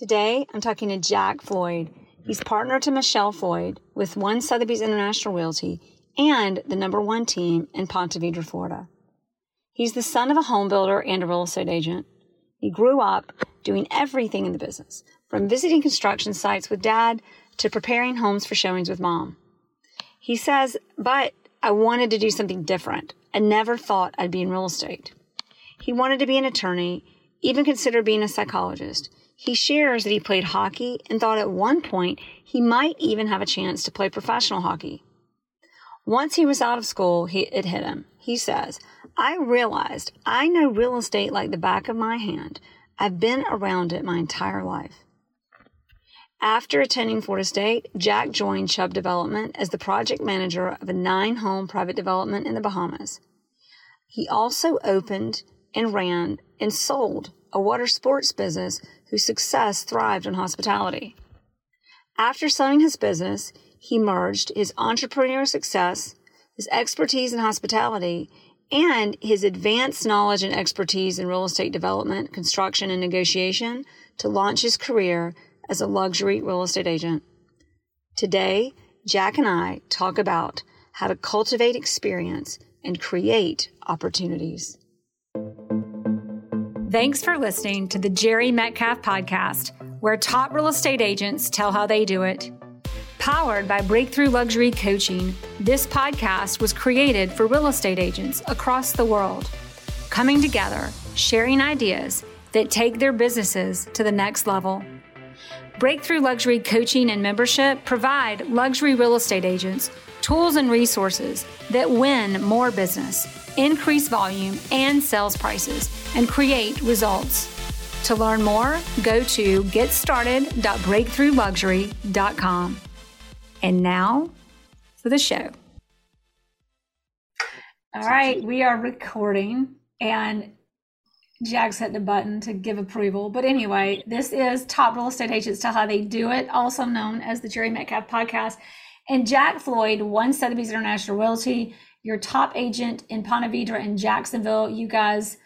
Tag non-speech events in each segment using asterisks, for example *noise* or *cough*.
Today, I'm talking to Jack Floyd. He's partner to Michelle Floyd with One Sotheby's International Realty and the number one team in Ponte Vedra, Florida. He's the son of a home builder and a real estate agent. He grew up doing everything in the business, from visiting construction sites with dad to preparing homes for showings with mom. He says, but I wanted to do something different. I never thought I'd be in real estate. He wanted to be an attorney, even considered being a psychologist. He shares that he played hockey and thought at one point he might even have a chance to play professional hockey. Once he was out of school, he, it hit him. He says, I realized I know real estate like the back of my hand. I've been around it my entire life. After attending Florida State, Jack joined Chubb Development as the project manager of a nine home private development in the Bahamas. He also opened and ran and sold a water sports business whose success thrived on hospitality. After selling his business, he merged his entrepreneurial success, his expertise in hospitality, and his advanced knowledge and expertise in real estate development, construction, and negotiation to launch his career as a luxury real estate agent. Today, Jack and I talk about how to cultivate experience and create opportunities. Thanks for listening to the Jerry Metcalf Podcast, where top real estate agents tell how they do it. Powered by Breakthrough Luxury Coaching, this podcast was created for real estate agents across the world, coming together, sharing ideas that take their businesses to the next level. Breakthrough Luxury Coaching and Membership provide luxury real estate agents tools and resources that win more business increase volume and sales prices, and create results. To learn more, go to getstarted.breakthroughluxury.com. And now for the show. All right, we are recording and Jack's hit the button to give approval. But anyway, this is Top Real Estate Agents Tell How They Do It, also known as the Jerry Metcalf Podcast. And Jack Floyd, One Sotheby's International Realty, your top agent in Ponte Vedra and Jacksonville. You guys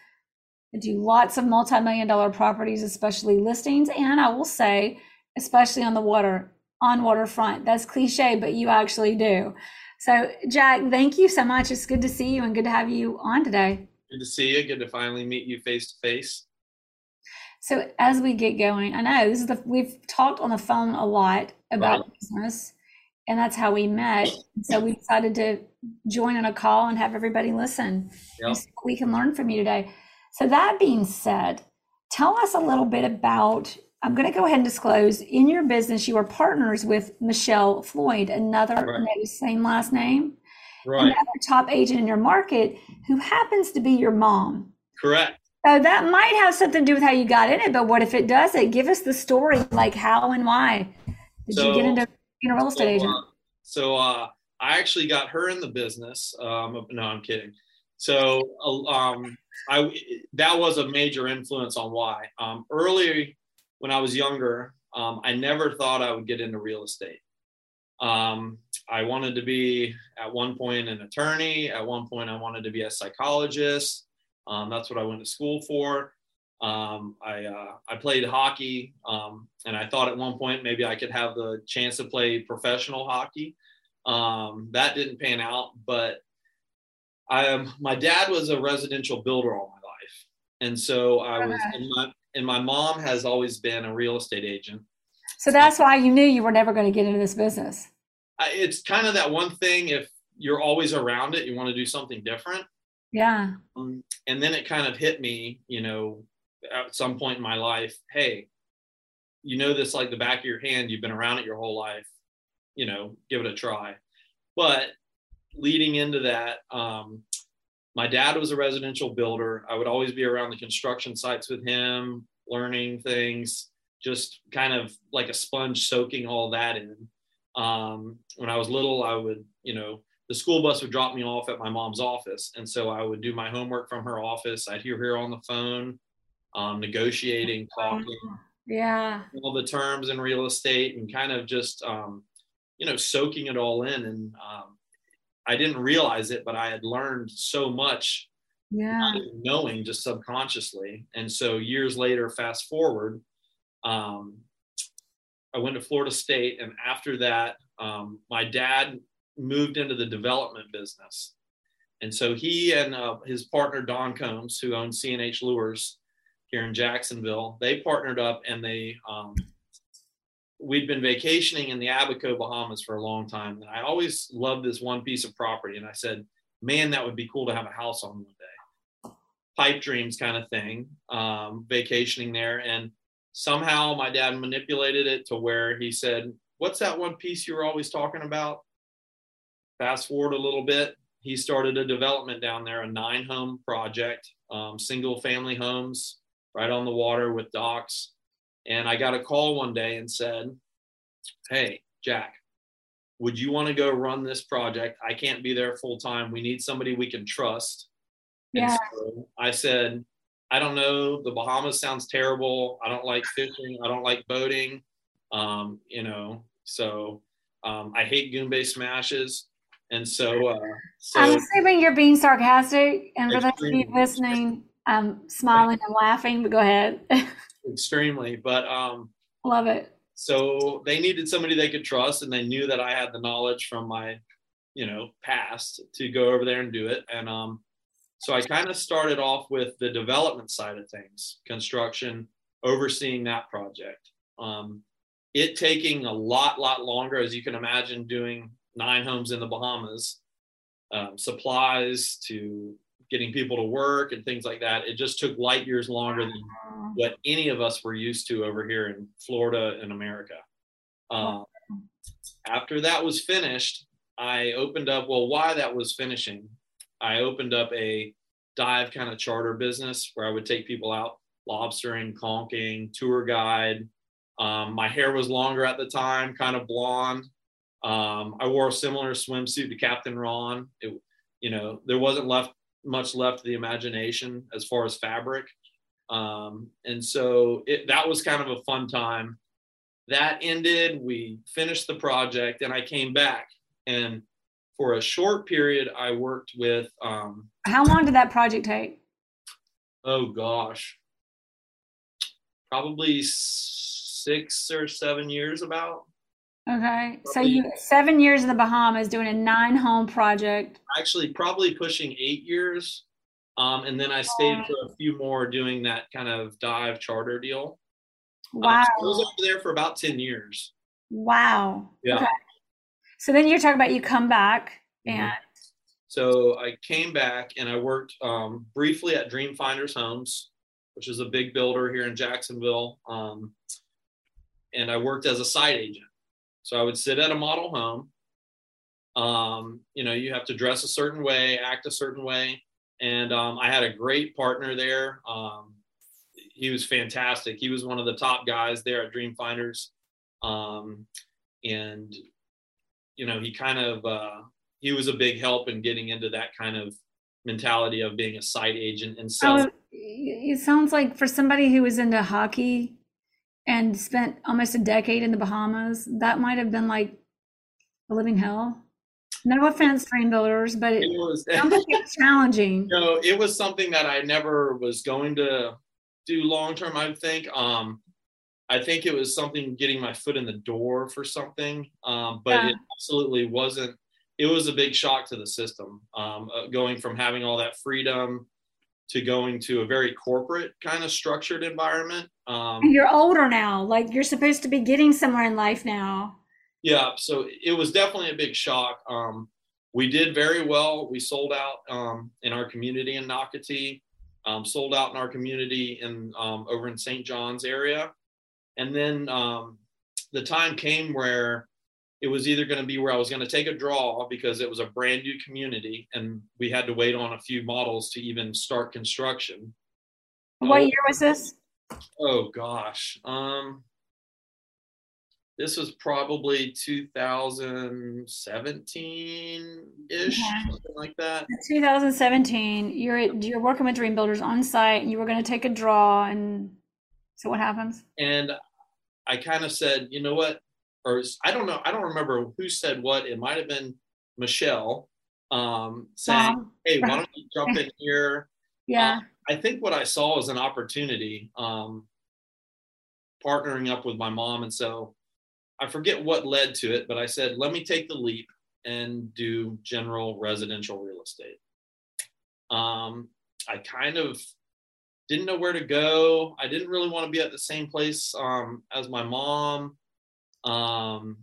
do lots of multi-million dollar properties, especially listings. And I will say, especially on the water, on waterfront. That's cliche, but you actually do. So, Jack, thank you so much. It's good to see you and good to have you on today. Good to see you. Good to finally meet you face to face. So, as we get going, I know this is the we've talked on the phone a lot about right. business, and that's how we met. So we decided to join on a call and have everybody listen. Yep. So we can learn from you today. So that being said, tell us a little bit about. I'm going to go ahead and disclose in your business you are partners with Michelle Floyd, another right. same last name, right. another top agent in your market who happens to be your mom. Correct. So that might have something to do with how you got in it, but what if it doesn't? Give us the story, like how and why did so, you get into being a real estate so, agent? Uh, so uh, I actually got her in the business. Um, no, I'm kidding. So um, I that was a major influence on why. Um, early when I was younger, um, I never thought I would get into real estate. Um, I wanted to be at one point an attorney. At one point, I wanted to be a psychologist. Um, that's what I went to school for. Um, I uh, I played hockey, um, and I thought at one point maybe I could have the chance to play professional hockey. Um, that didn't pan out, but I um, my dad was a residential builder all my life, and so I was. And my, and my mom has always been a real estate agent. So that's why you knew you were never going to get into this business. It's kind of that one thing. If you're always around it, you want to do something different. Yeah. Um, and then it kind of hit me, you know, at some point in my life, hey, you know this like the back of your hand. You've been around it your whole life. You know, give it a try. But leading into that, um, my dad was a residential builder. I would always be around the construction sites with him, learning things, just kind of like a sponge soaking all that in. Um, when I was little, I would, you know, the school bus would drop me off at my mom's office. And so I would do my homework from her office. I'd hear her on the phone um, negotiating, *laughs* talking, yeah, all the terms in real estate, and kind of just um, you know soaking it all in. And um, I didn't realize it, but I had learned so much, yeah, knowing just subconsciously. And so years later, fast forward. um, I went to Florida State, and after that, um, my dad moved into the development business. And so he and uh, his partner Don Combs, who owns C&H Lures here in Jacksonville, they partnered up and they um, we'd been vacationing in the Abaco Bahamas for a long time, and I always loved this one piece of property. And I said, "Man, that would be cool to have a house on one day." Pipe dreams kind of thing, um, vacationing there, and somehow my dad manipulated it to where he said, "What's that one piece you were always talking about?" Fast forward a little bit, he started a development down there, a nine home project, um, single family homes right on the water with docks. And I got a call one day and said, Hey, Jack, would you want to go run this project? I can't be there full time. We need somebody we can trust. Yeah. So I said, I don't know. The Bahamas sounds terrible. I don't like fishing. I don't like boating. Um, you know, so um, I hate Goombay smashes. And so, uh, so I'm assuming you're being sarcastic, and for those of you listening, I'm smiling and laughing. But go ahead. *laughs* extremely, but um, love it. So they needed somebody they could trust, and they knew that I had the knowledge from my, you know, past to go over there and do it. And um, so I kind of started off with the development side of things, construction, overseeing that project. Um, it taking a lot, lot longer, as you can imagine, doing nine homes in the Bahamas, um, supplies to getting people to work and things like that. It just took light years longer than what any of us were used to over here in Florida and America. Um, after that was finished, I opened up, well, why that was finishing, I opened up a dive kind of charter business where I would take people out lobstering, conking, tour guide. Um, my hair was longer at the time, kind of blonde. Um, I wore a similar swimsuit to Captain Ron. It, you know, there wasn't left much left to the imagination as far as fabric. Um, and so it, that was kind of a fun time. That ended. We finished the project, and I came back. And for a short period, I worked with. Um, How long did that project take? Oh gosh, probably six or seven years about. Okay. So you seven years in the Bahamas doing a nine home project. Actually, probably pushing eight years. Um, and then I stayed for a few more doing that kind of dive charter deal. Wow. Um, so I was over there for about 10 years. Wow. Yeah. Okay. So then you're talking about you come back Mhm. and So I came back and I worked um, briefly at Dream Finders Homes, which is a big builder here in Jacksonville. Um, and I worked as a site agent. So I would sit at a model home. Um, you know, you have to dress a certain way, act a certain way. And um, I had a great partner there. Um, he was fantastic. He was one of the top guys there at Dream Finders. Um, and, you know, he kind of, uh, he was a big help in getting into that kind of mentality of being a site agent and selling. oh, it sounds like for somebody who was into hockey and spent almost a decade in the Bahamas, that might have been like a living hell. No offense, dream builders, but it it was *laughs* sounds like it's challenging. no, it was something that I never was going to do long term. I think. Um, I think it was something getting my foot in the door for something, um, but Yeah. it absolutely wasn't. It was a big shock to the system, um, uh, going from having all that freedom to going to a very corporate kind of structured environment. Um, You're older now. Like you're supposed to be getting somewhere in life now. yeah so it was definitely a big shock um, we did very well we sold out um, in our community in nocatee um, sold out in our community in um, over in st john's area and then um, the time came where it was either going to be where i was going to take a draw because it was a brand new community and we had to wait on a few models to even start construction What Oh. year was this? oh gosh um this was probably 2017 ish Okay. something like that 2017. You're you're working with Dream Builders on site, and you were going to take a draw. And so what happens? and i kind of said you know what or i don't know i don't remember who said what it might have been michelle um saying Mom? hey why don't *laughs* you jump in here Yeah. I think what I saw was an opportunity. Um, partnering up with my mom. And so I forget what led to it, but I said, let me take the leap and do general residential real estate. Um, I kind of didn't know where to go. I didn't really want to be at the same place um, as my mom. Um,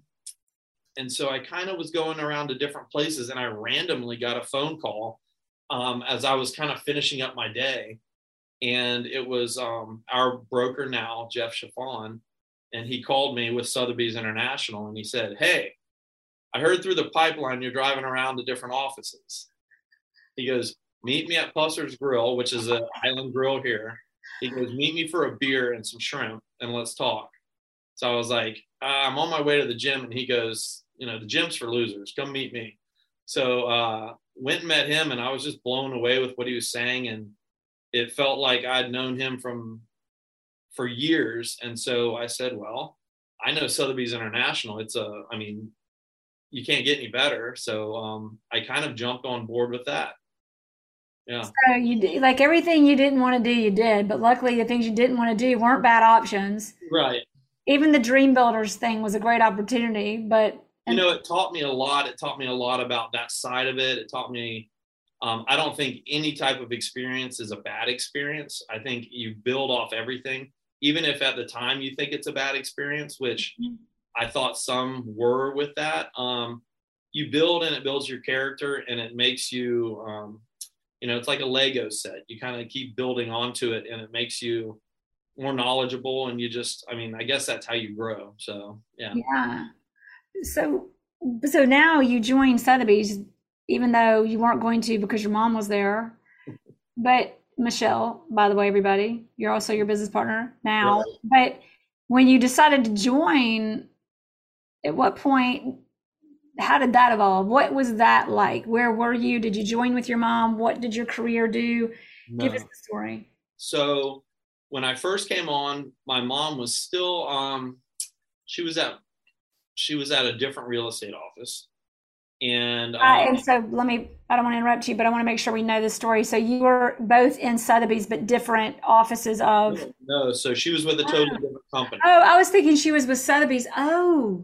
and so I kind of was going around to different places, and I randomly got a phone call um, as I was kind of finishing up my day. And it was um, our broker now, Jeff Chiffon, and he called me with Sotheby's International, and he said, "Hey, I heard through the pipeline you're driving around to different offices." He goes, "Meet me at Pusser's Grill, which is an island grill here." He goes, "Meet me for a beer and some shrimp, and let's talk." So I was like, uh, "I'm on my way to the gym," and he goes, "You know, the gym's for losers. Come meet me." So uh, went and met him, and I was just blown away with what he was saying, and it felt like I'd known him from for years. And so I said, well, I know Sotheby's International. It's a, I mean, you can't get any better. So um, I kind of jumped on board with that. Yeah. So you like everything you didn't want to do, you did. But luckily, the things you didn't want to do weren't bad options. Right. Even the Dream Builders thing was a great opportunity, but you know, it taught me a lot. It taught me a lot about that side of it. It taught me um, I don't think any type of experience is a bad experience. I think you build off everything even if at the time you think it's a bad experience, which mm-hmm. I thought some were with that. Um, you build and it builds your character and it makes you, um, you know, it's like a Lego set. You kind of keep building onto it and it makes you more knowledgeable. And you just, I mean, I guess that's how you grow. So, yeah. Yeah. So, so now you join Sotheby's, even though you weren't going to because your mom was there. *laughs* But Michelle, by the way, everybody. You're also your business partner now. But when you decided to join, at what point, how did that evolve? What was that like? Where were you? Did you join with your mom? What did your career do? No. Give us the story. So when I first came on, my mom was still um she was at she was at a different real estate office and, um, uh, and so let me, I don't want to interrupt you, but I want to make sure we know the story. So you were both in Sotheby's, but different offices of. No, no so she was with a totally oh. different company. Oh, I was thinking she was with Sotheby's. Oh,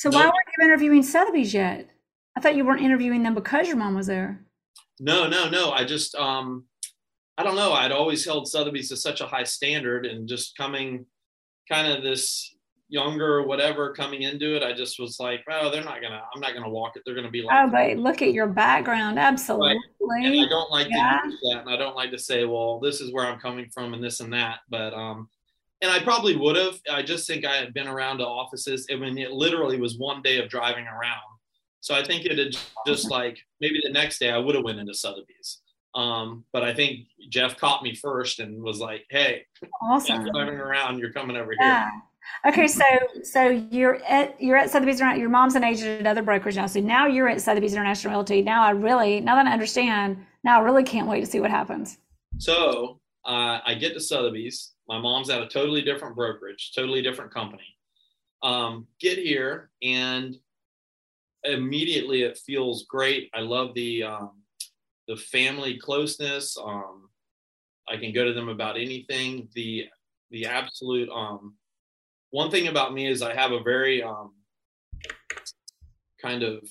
so no. why weren't you interviewing Sotheby's yet? I thought you weren't interviewing them because your mom was there. No, no, no. I just, um, I don't know. I'd always held Sotheby's to such a high standard and just coming kind of this younger or whatever coming into it, I just was like, oh, they're not gonna, I'm not gonna walk it. They're gonna be like, oh, but look at your background, absolutely. Right. And I don't like yeah. to do that, and I don't like to say, well, this is where I'm coming from, and this and that. But um, and I probably would have. I just think I had been around to offices. I mean, it literally was one day of driving around. So I think it had just like maybe the next day I would have went into Sotheby's. Um, but I think Jeff caught me first and was like, "Hey, awesome, driving around, you're coming over yeah. here." Okay, so so you're at you're at Sotheby's Your mom's an agent at other brokers now. So now you're at Sotheby's International Realty. Now I really now that I understand, now I really can't wait to see what happens. So uh, I get to Sotheby's. My mom's at a totally different brokerage, totally different company. Um, get here and immediately it feels great. I love the um, the family closeness. Um, I can go to them about anything. The the absolute um, one thing about me is I have a very um, kind of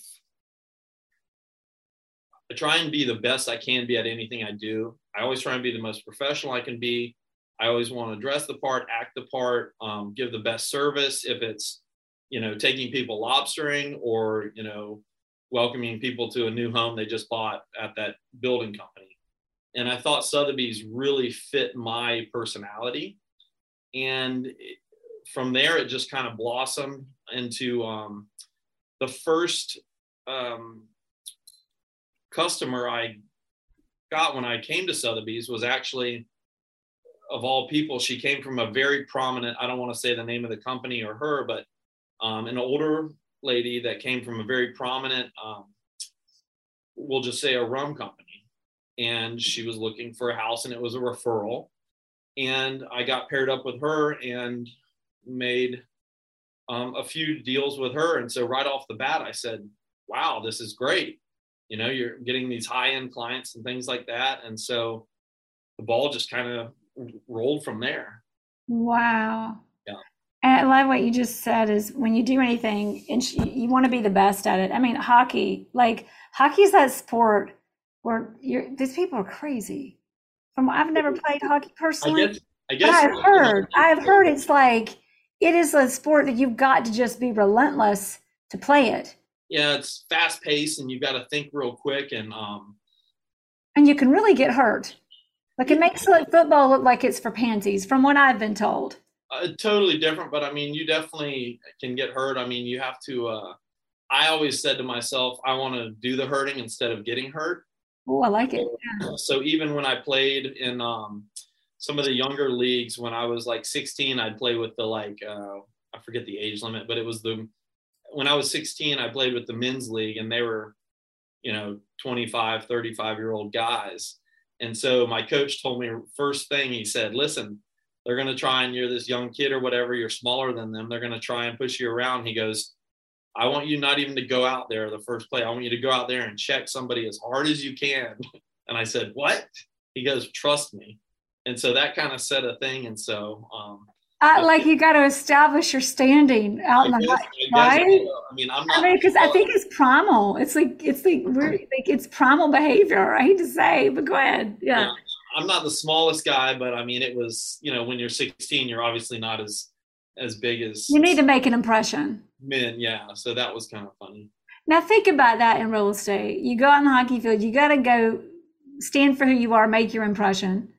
I try and be the best I can be at anything I do. I always try and be the most professional I can be. I always want to dress the part, act the part, um, give the best service. If it's, you know, taking people lobstering or, you know, welcoming people to a new home they just bought at that building company. And I thought Sotheby's really fit my personality. And from there, it just kind of blossomed into um, the first um, customer I got when I came to Sotheby's was actually, of all people, she came from a very prominent, I don't want to say the name of the company or her, but um, an older lady that came from a very prominent, um, we'll just say a rum company. And she was looking for a house and it was a referral. And I got paired up with her and made um, a few deals with her. And so right off the bat, I said, wow, this is great. You know, you're getting these high end clients and things like that. And so the ball just kind of rolled from there. Wow. Yeah. And I love what you just said is when you do anything and you want to be the best at it. I mean, hockey, like hockey's that sport where you're, these people are crazy. From I've never played hockey personally. I guess, I guess I've heard, *laughs* I've heard it's like it is a sport that you've got to just be relentless to play it. Yeah, it's fast paced and you've got to think real quick and um and you can really get hurt. Like it makes football look like it's for pansies, from what I've been told. Uh, totally different, but I mean, you definitely can get hurt. I mean, you have to. Uh, I always said to myself, I want to do the hurting instead of getting hurt. Oh, I like it. Yeah. *clears throat* So even when I played in um, some of the younger leagues, when I was like 16, I'd play with the like uh, I forget the age limit, but it was the when I was 16, I played with the men's league, and they were, you know, 25, 35 year old guys. And so my coach told me first thing he said, listen, they're going to try and you're this young kid or whatever, you're smaller than them. They're going to try and push you around. He goes, I want you not even to go out there the first play. I want you to go out there and check somebody as hard as you can. *laughs* And I said, what? He goes, trust me. And so that kind of set a thing. And so, um, uh, like you got to establish your standing out in the guess, right. I mean, I'm not. I mean, because I think it's primal. It's like it's like we're like it's primal behavior. I hate to say, but go ahead. Yeah. yeah. I'm not the smallest guy, but I mean, it was you know when you're 16, you're obviously not as as big as you need to make an impression. Men, yeah. So that was kind of funny. Now think about that in real estate. You go on the hockey field. You got to go stand for who you are, make your impression.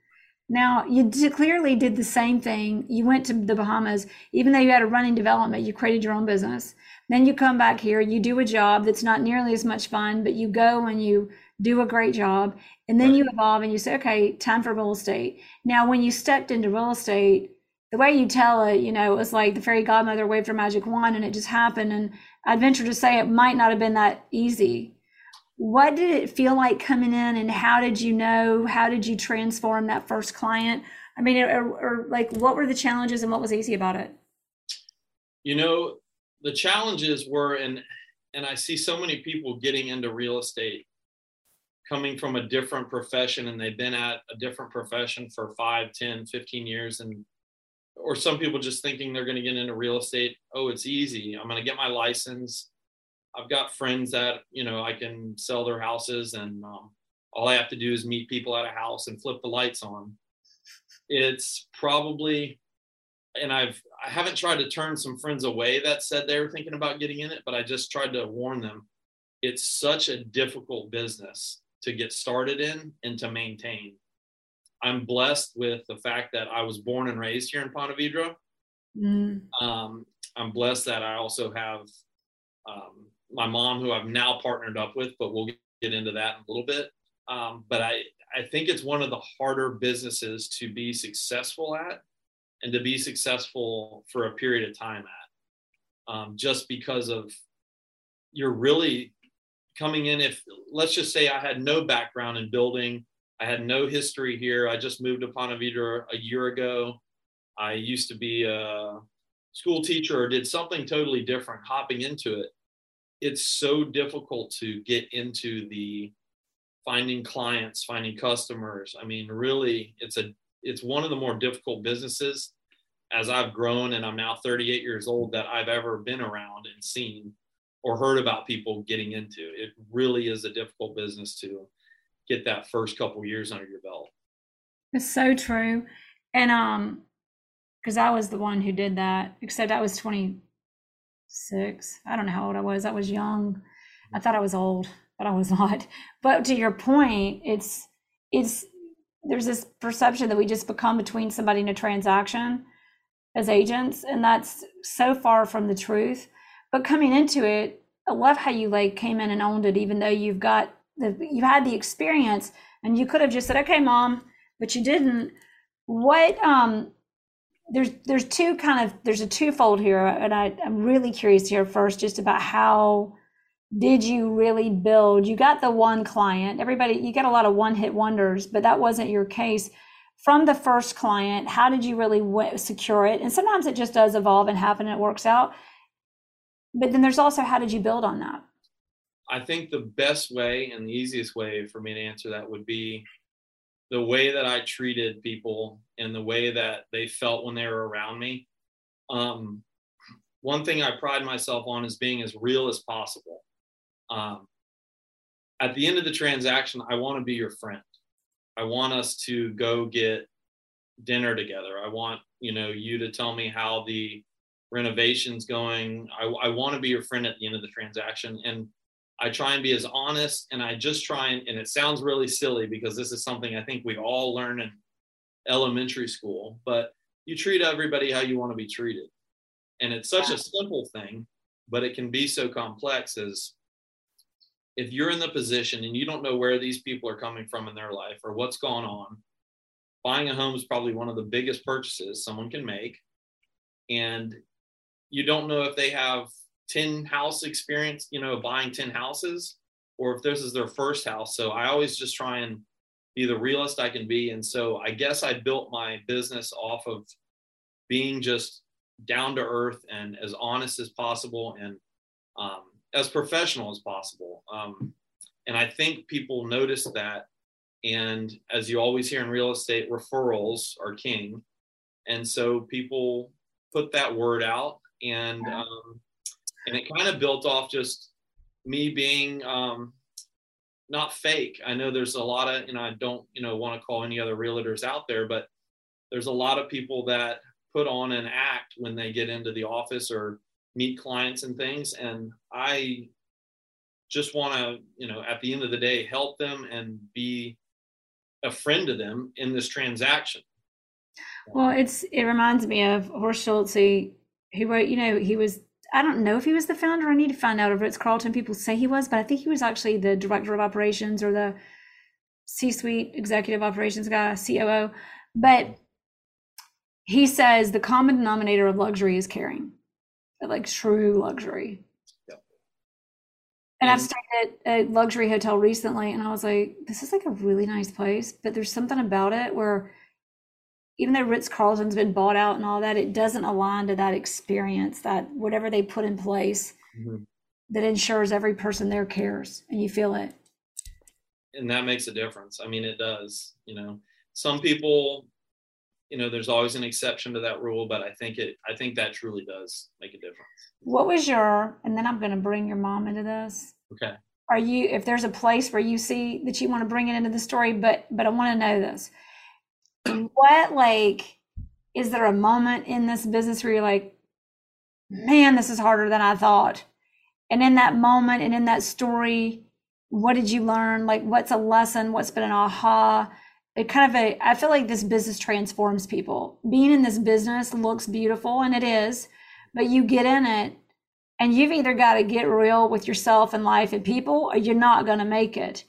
Now, you clearly did the same thing. You went to the Bahamas, even though you had a running development, you created your own business. Then you come back here, you do a job that's not nearly as much fun, but you go and you do a great job. And then right. you evolve and you say, okay, time for real estate. Now, when you stepped into real estate, the way you tell it, you know, it was like the fairy godmother waved her magic wand and it just happened. And I'd venture to say it might not have been that easy what did it feel like coming in and how did you know how did you transform that first client? I mean or, or, like what were the challenges and what was easy about it? You know the challenges were and and i see so many people getting into real estate coming from a different profession and they've been at a different profession for 5 10 15 years and or some people just thinking they're going to get into real estate oh it's easy. I'm going to get my license I've got friends that you know I can sell their houses, and um, all I have to do is meet people at a house and flip the lights on. It's probably, and I've I haven't tried to turn some friends away that said they were thinking about getting in it, but I just tried to warn them. It's such a difficult business to get started in and to maintain. I'm blessed with the fact that I was born and raised here in Ponte Vedra. Mm. Um, I'm blessed that I also have um, my mom, who I've now partnered up with, but we'll get into that in a little bit. Um, but I, I think it's one of the harder businesses to be successful at and to be successful for a period of time at, um, just because of you're really coming in. If let's just say I had no background in building, I had no history here. I just moved to Ponte Vedra a year ago. I used to be a school teacher or did something totally different, hopping into it it's so difficult to get into the finding clients, finding customers. I mean, really, it's a it's one of the more difficult businesses as I've grown and I'm now 38 years old that I've ever been around and seen or heard about people getting into. It really is a difficult business to get that first couple years under your belt. It's so true. And um because I was the one who did that, except I was 20 six. I don't know how old I was. I was young. I thought I was old, but I was *laughs* not. But to your point, it's it's there's this perception that we just become between somebody and a transaction as agents, and that's so far from the truth. But coming into it, I love how you like came in and owned it, even though you've got the you had the experience, and you could have just said, "Okay, mom," but you didn't. What um there's there's two kind of there's a twofold here, and I, I'm really curious here first, just about how did you really build? You got the one client. Everybody, you get a lot of one hit wonders, but that wasn't your case. From the first client, how did you really w- secure it? And sometimes it just does evolve and happen and it works out. But then there's also how did you build on that? I think the best way and the easiest way for me to answer that would be the way that I treated people and the way that they felt when they were around me um, one thing I pride myself on is being as real as possible. Um, at the end of the transaction, I want to be your friend. I want us to go get dinner together. I want you know you to tell me how the renovation's going. I, I want to be your friend at the end of the transaction, and I try and be as honest. And I just try and and it sounds really silly because this is something I think we all learn in elementary school, but you treat everybody how you want to be treated, and it's such a simple thing, but it can be so complex. As if you're in the position and you don't know where these people are coming from in their life or what's going on buying a home is probably one of the biggest purchases someone can make and you don't know if they have 10 house experience you know buying 10 houses or if this is their first house. So i always just try and be the realist i can be. And so i guess i built my business off of being just down to earth and as honest as possible and um, as professional as possible. Um, and i think people notice that. And as you always hear in real estate, referrals are king. And so people put that word out, and um, and it kind of built off just me being um, not fake. I know there's a lot of, know, I don't, you know, want to call any other realtors out there, but there's a lot of people that put on an act when they get into the office or meet clients and things. And I just want to, you know, at the end of the day, help them and be a friend to them in this transaction. Well, it's it reminds me of Horst Schulze. who wrote, you know, he was I don't know if he was the founder. I need to find out if it's Carlton. People say he was, but I think he was actually the director of operations or the C-suite executive operations guy, COO. But he says the common denominator of luxury is caring, like true luxury. And I've stayed at a luxury hotel recently, and I was like, this is like a really nice place, but there's something about it where even though Ritz Carlton's been bought out and all that, it doesn't align to that experience, that whatever they put in place mm-hmm. that ensures every person there cares and you feel it. And that makes a difference. I mean, it does. You know, some people, you know, there's always an exception to that rule, but I think it, I think that truly does make a difference. What was your, and then I'm going to bring your mom into this. Okay. Are you, if there's a place where you see that you want to bring it into the story, but, but I want to know this. What, like, is there a moment in this business where you're like, man, this is harder than I thought? And in that moment and in that story, what did you learn? Like, what's a lesson? What's been an aha? It kind of a, I feel like this business transforms people. Being in this business looks beautiful, and it is but you get in it and you've either got to get real with yourself and life and people or you're not going to make it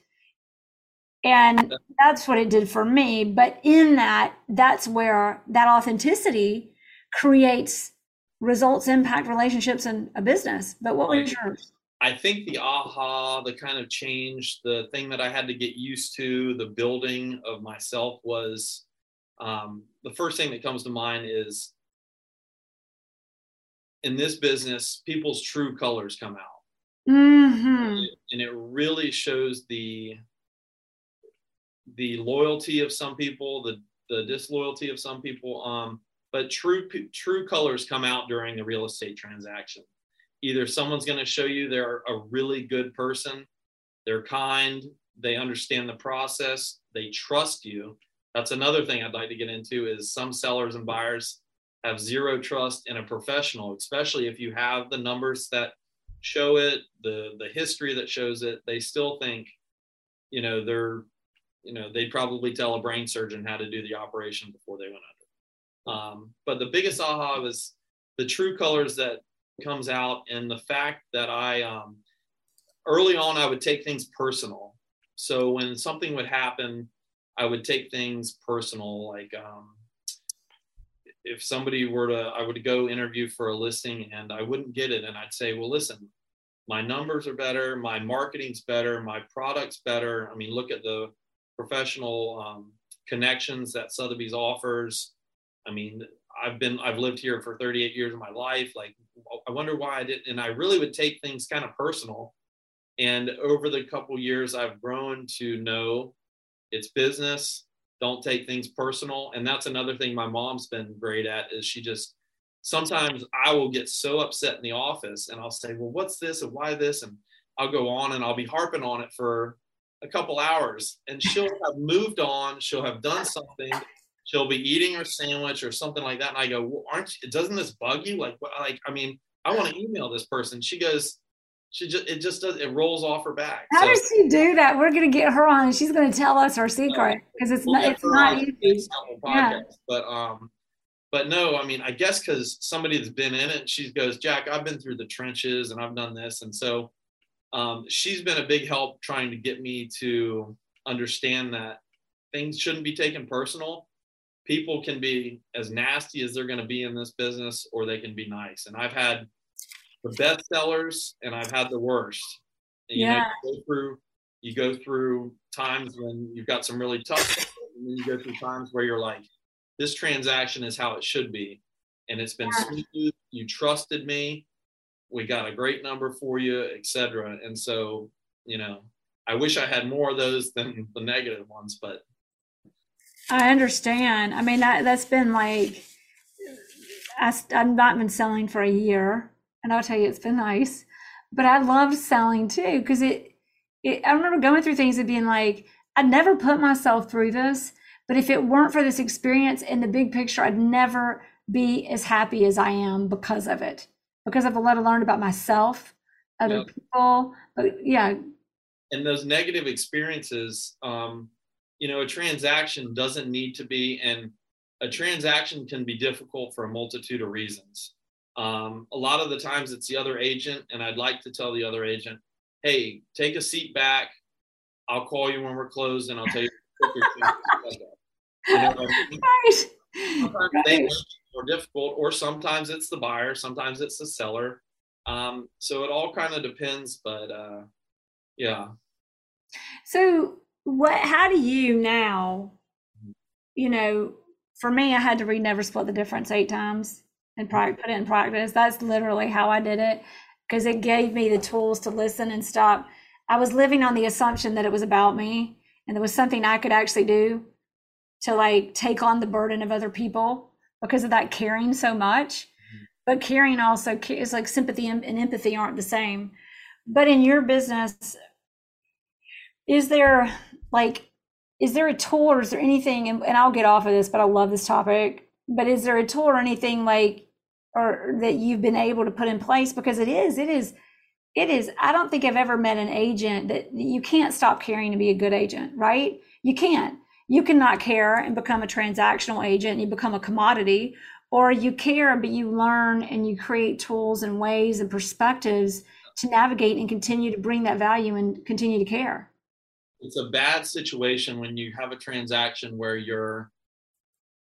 and that's what it did for me but in that that's where that authenticity creates results impact relationships and a business but what was yours i think the aha the kind of change the thing that i had to get used to the building of myself was um, the first thing that comes to mind is in this business, people's true colors come out. Mm-hmm. And it really shows the the loyalty of some people, the the disloyalty of some people. Um, but true true colors come out during the real estate transaction. Either someone's going to show you they're a really good person, they're kind, they understand the process, they trust you. That's another thing I'd like to get into is some sellers and buyers have zero trust in a professional, especially if you have the numbers that show it, the the history that shows it. They still think, you know, they're, you know, they'd probably tell a brain surgeon how to do the operation before they went under. Um, but the biggest aha was the true colors that comes out and the fact that I um, early on I would take things personal. So when something would happen, I would take things personal, like um, if somebody were to i would go interview for a listing and i wouldn't get it and i'd say well listen my numbers are better my marketing's better my product's better i mean look at the professional um, connections that sotheby's offers. I mean i've been i've lived here for 38 years of my life like i wonder why i didn't and i really would take things kind of personal. And over the couple years i've grown to know it's business don't take things personal. And that's another thing my mom's been great at is she just sometimes I will get so upset in the office and I'll say, well, what's this and why this? And I'll go on and I'll be harping on it for a couple hours and she'll have moved on. She'll have done something. She'll be eating her sandwich or something like that. And I go, well, aren't you, doesn't this bug you? Like, like, I mean, I want to email this person. She goes, she just, it just does, it rolls off her back. How so, does she do that? We're going to get her on she's going to tell us her secret because it's we'll not, it's not easy. Yeah. But, um, but no, I mean, I guess because somebody that's been in it, she goes, Jack, I've been through the trenches and I've done this. And so um, she's been a big help trying to get me to understand that things shouldn't be taken personal. People can be as nasty as they're going to be in this business, or they can be nice. And I've had the best sellers, and I've had the worst. And, you yeah. Know, you go through you go through times when you've got some really tough, and then you go through times where you're like, this transaction is how it should be, and it's been yeah. smooth. You trusted me we got a great number for you, etc. And so, you know, I wish I had more of those than the negative ones, but I understand. I mean, that, that's been like, I, I've not been selling for a year, and I'll tell you, it's been nice. But I love selling too because it, it. I remember going through things and being like, I'd never put myself through this, but if it weren't for this experience in the big picture, I'd never be as happy as I am because of it because I've a lot to learn about myself, other people. But yeah. And those negative experiences, um, you know, a transaction doesn't need to be, and a transaction can be difficult for a multitude of reasons. Um, a lot of the times it's the other agent, and I'd like to tell the other agent, hey, take a seat back. I'll call you when we're closed, and I'll tell you. *laughs* you *laughs* know, right. Sometimes right. they more difficult, or sometimes it's the buyer, sometimes it's the seller. Um, so it all kind of depends, but uh, yeah. So what? How do you now? You know, for me, I had to read Never Split the Difference eight times and put it in practice. That's literally how I did it because it gave me the tools to listen and stop. I was living on the assumption that it was about me and there was something I could actually do to like take on the burden of other people because of that caring so much. Mm-hmm. But caring also is like sympathy and empathy aren't the same. But in your business, is there like, is there a tool or is there anything, and, and I'll get off of this, but I love this topic, but is there a tool or anything like, or that you've been able to put in place? Because it is, it is, it is, I don't think I've ever met an agent that you can't stop caring to be a good agent, right? You can't you cannot care and become a transactional agent you become a commodity or you care but you learn and you create tools and ways and perspectives to navigate and continue to bring that value and continue to care. It's a bad situation when you have a transaction where your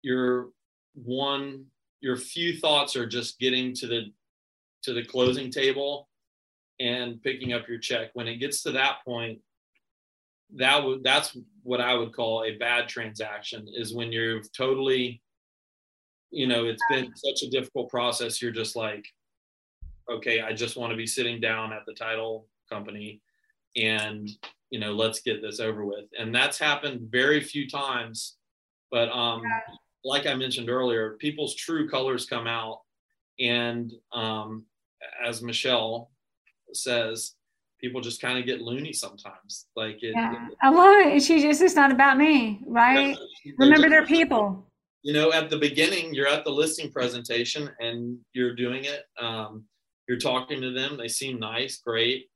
your one your few thoughts are just getting to the to the closing table and picking up your check. When it gets to that point that would that's what I would call a bad transaction is when you're totally you know it's been such a difficult process. You're just like okay I just want to be sitting down at the title company and you know let's get this over with. And that's happened very few times but um like I mentioned earlier people's true colors come out. And um as Michelle says people just kind of get loony sometimes. Like it, yeah. it, I love it. She just it's not about me, right? Remember they're people. You know, at the beginning, you're at the listing presentation and you're doing it. Um, you're talking to them. They seem nice, great.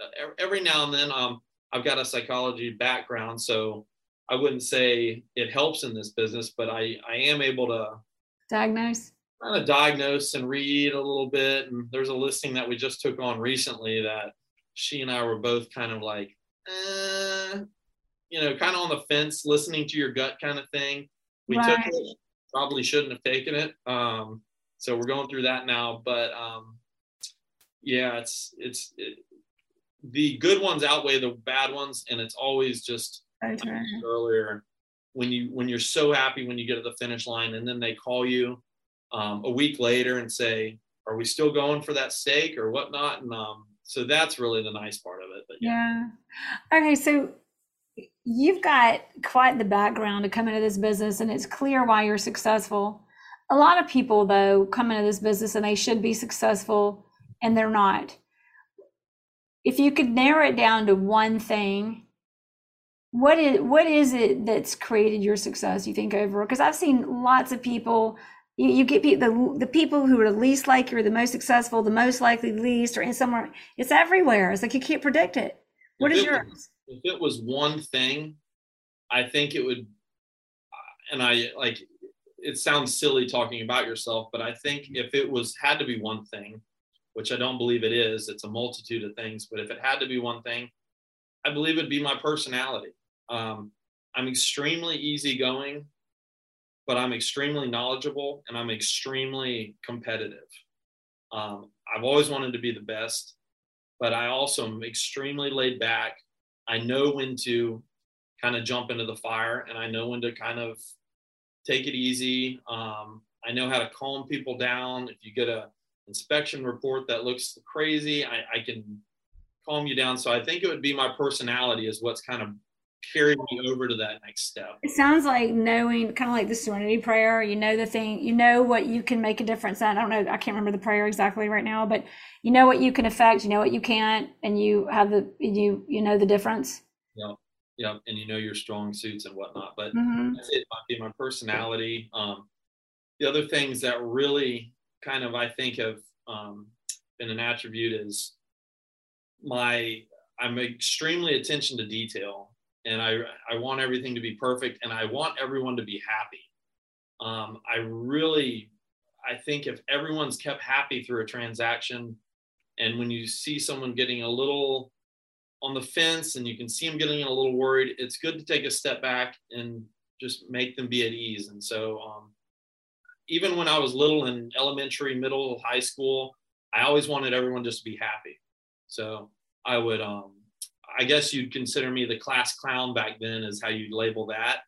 Uh, every now and then, um, I've got a psychology background, so I wouldn't say it helps in this business, but I I am able to diagnose kind of diagnose and read a little bit. And there's a listing that we just took on recently that she and I were both kind of like, eh, you know, kind of on the fence, listening to your gut kind of thing. We right. took it, probably shouldn't have taken it. Um, so we're going through that now. But um, yeah, it's it's it, the good ones outweigh the bad ones, and it's always just earlier when you when you're so happy when you get to the finish line, and then they call you um, a week later and say, "Are we still going for that steak or whatnot?" And um, so that's really the nice part of it. But yeah. yeah. Okay, so you've got quite the background to come into this business, and it's clear why you're successful. a lot of people though come into this business and they should be successful and they're not if you could narrow it down to one thing what is what is it that's created your success you think over because i've seen lots of people you, you get people the, the people who are the least likely or the most successful the most likely least or in somewhere it's everywhere. It's like you can't predict it. What if is yours was, if it was one thing i think it would and i like it sounds silly talking about yourself but i think if it was had to be one thing which i don't believe it is it's a multitude of things but if it had to be one thing i believe it'd be my personality. Um, I'm extremely easygoing, but I'm extremely knowledgeable and I'm extremely competitive. Um, I've always wanted to be the best, but I also am extremely laid back. I know when to kind of jump into the fire and I know when to kind of take it easy. Um, I know how to calm people down. If you get a inspection report that looks crazy, I, I can calm you down. So I think it would be my personality is what's kind of carried me over to that next step. It sounds like knowing, kind of like the Serenity Prayer. You know the thing, you know what you can make a difference in. I don't know, I can't remember the prayer exactly right now, but you know what you can affect, you know what you can't, and you have the you you know the difference. Yeah, yeah, and you know your strong suits and whatnot. But mm-hmm. that's it. Might be my personality. Um, the other things that really kind of I think have um, been an attribute is my I'm extremely attention to detail and I, I want everything to be perfect and I want everyone to be happy. Um, I really, I think if everyone's kept happy through a transaction, and when you see someone getting a little on the fence and you can see them getting a little worried, it's good to take a step back and just make them be at ease. And so, um, even when I was little in elementary, middle, high school, I always wanted everyone just to be happy. So I would, um, I guess you'd consider me the class clown back then, is how you'd label that.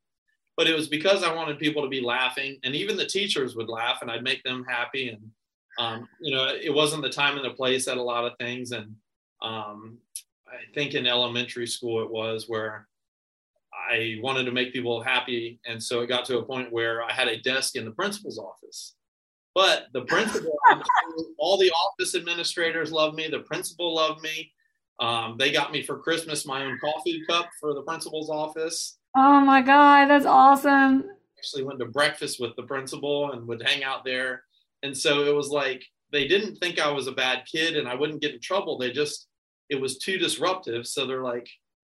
But it was because I wanted people to be laughing, and even the teachers would laugh, and I'd make them happy. And um, you know, it wasn't the time and the place at a lot of things. And um, I think in elementary school it was where I wanted to make people happy, and so it got to a point where I had a desk in the principal's office. But the principal, *laughs* all the office administrators loved me. The principal loved me. Um, they got me for Christmas my own coffee cup for the principal's office. Oh my God, that's awesome. Actually went to breakfast with the principal and would hang out there. And so it was like they didn't think I was a bad kid and I wouldn't get in trouble. They just, it was too disruptive. So they're like,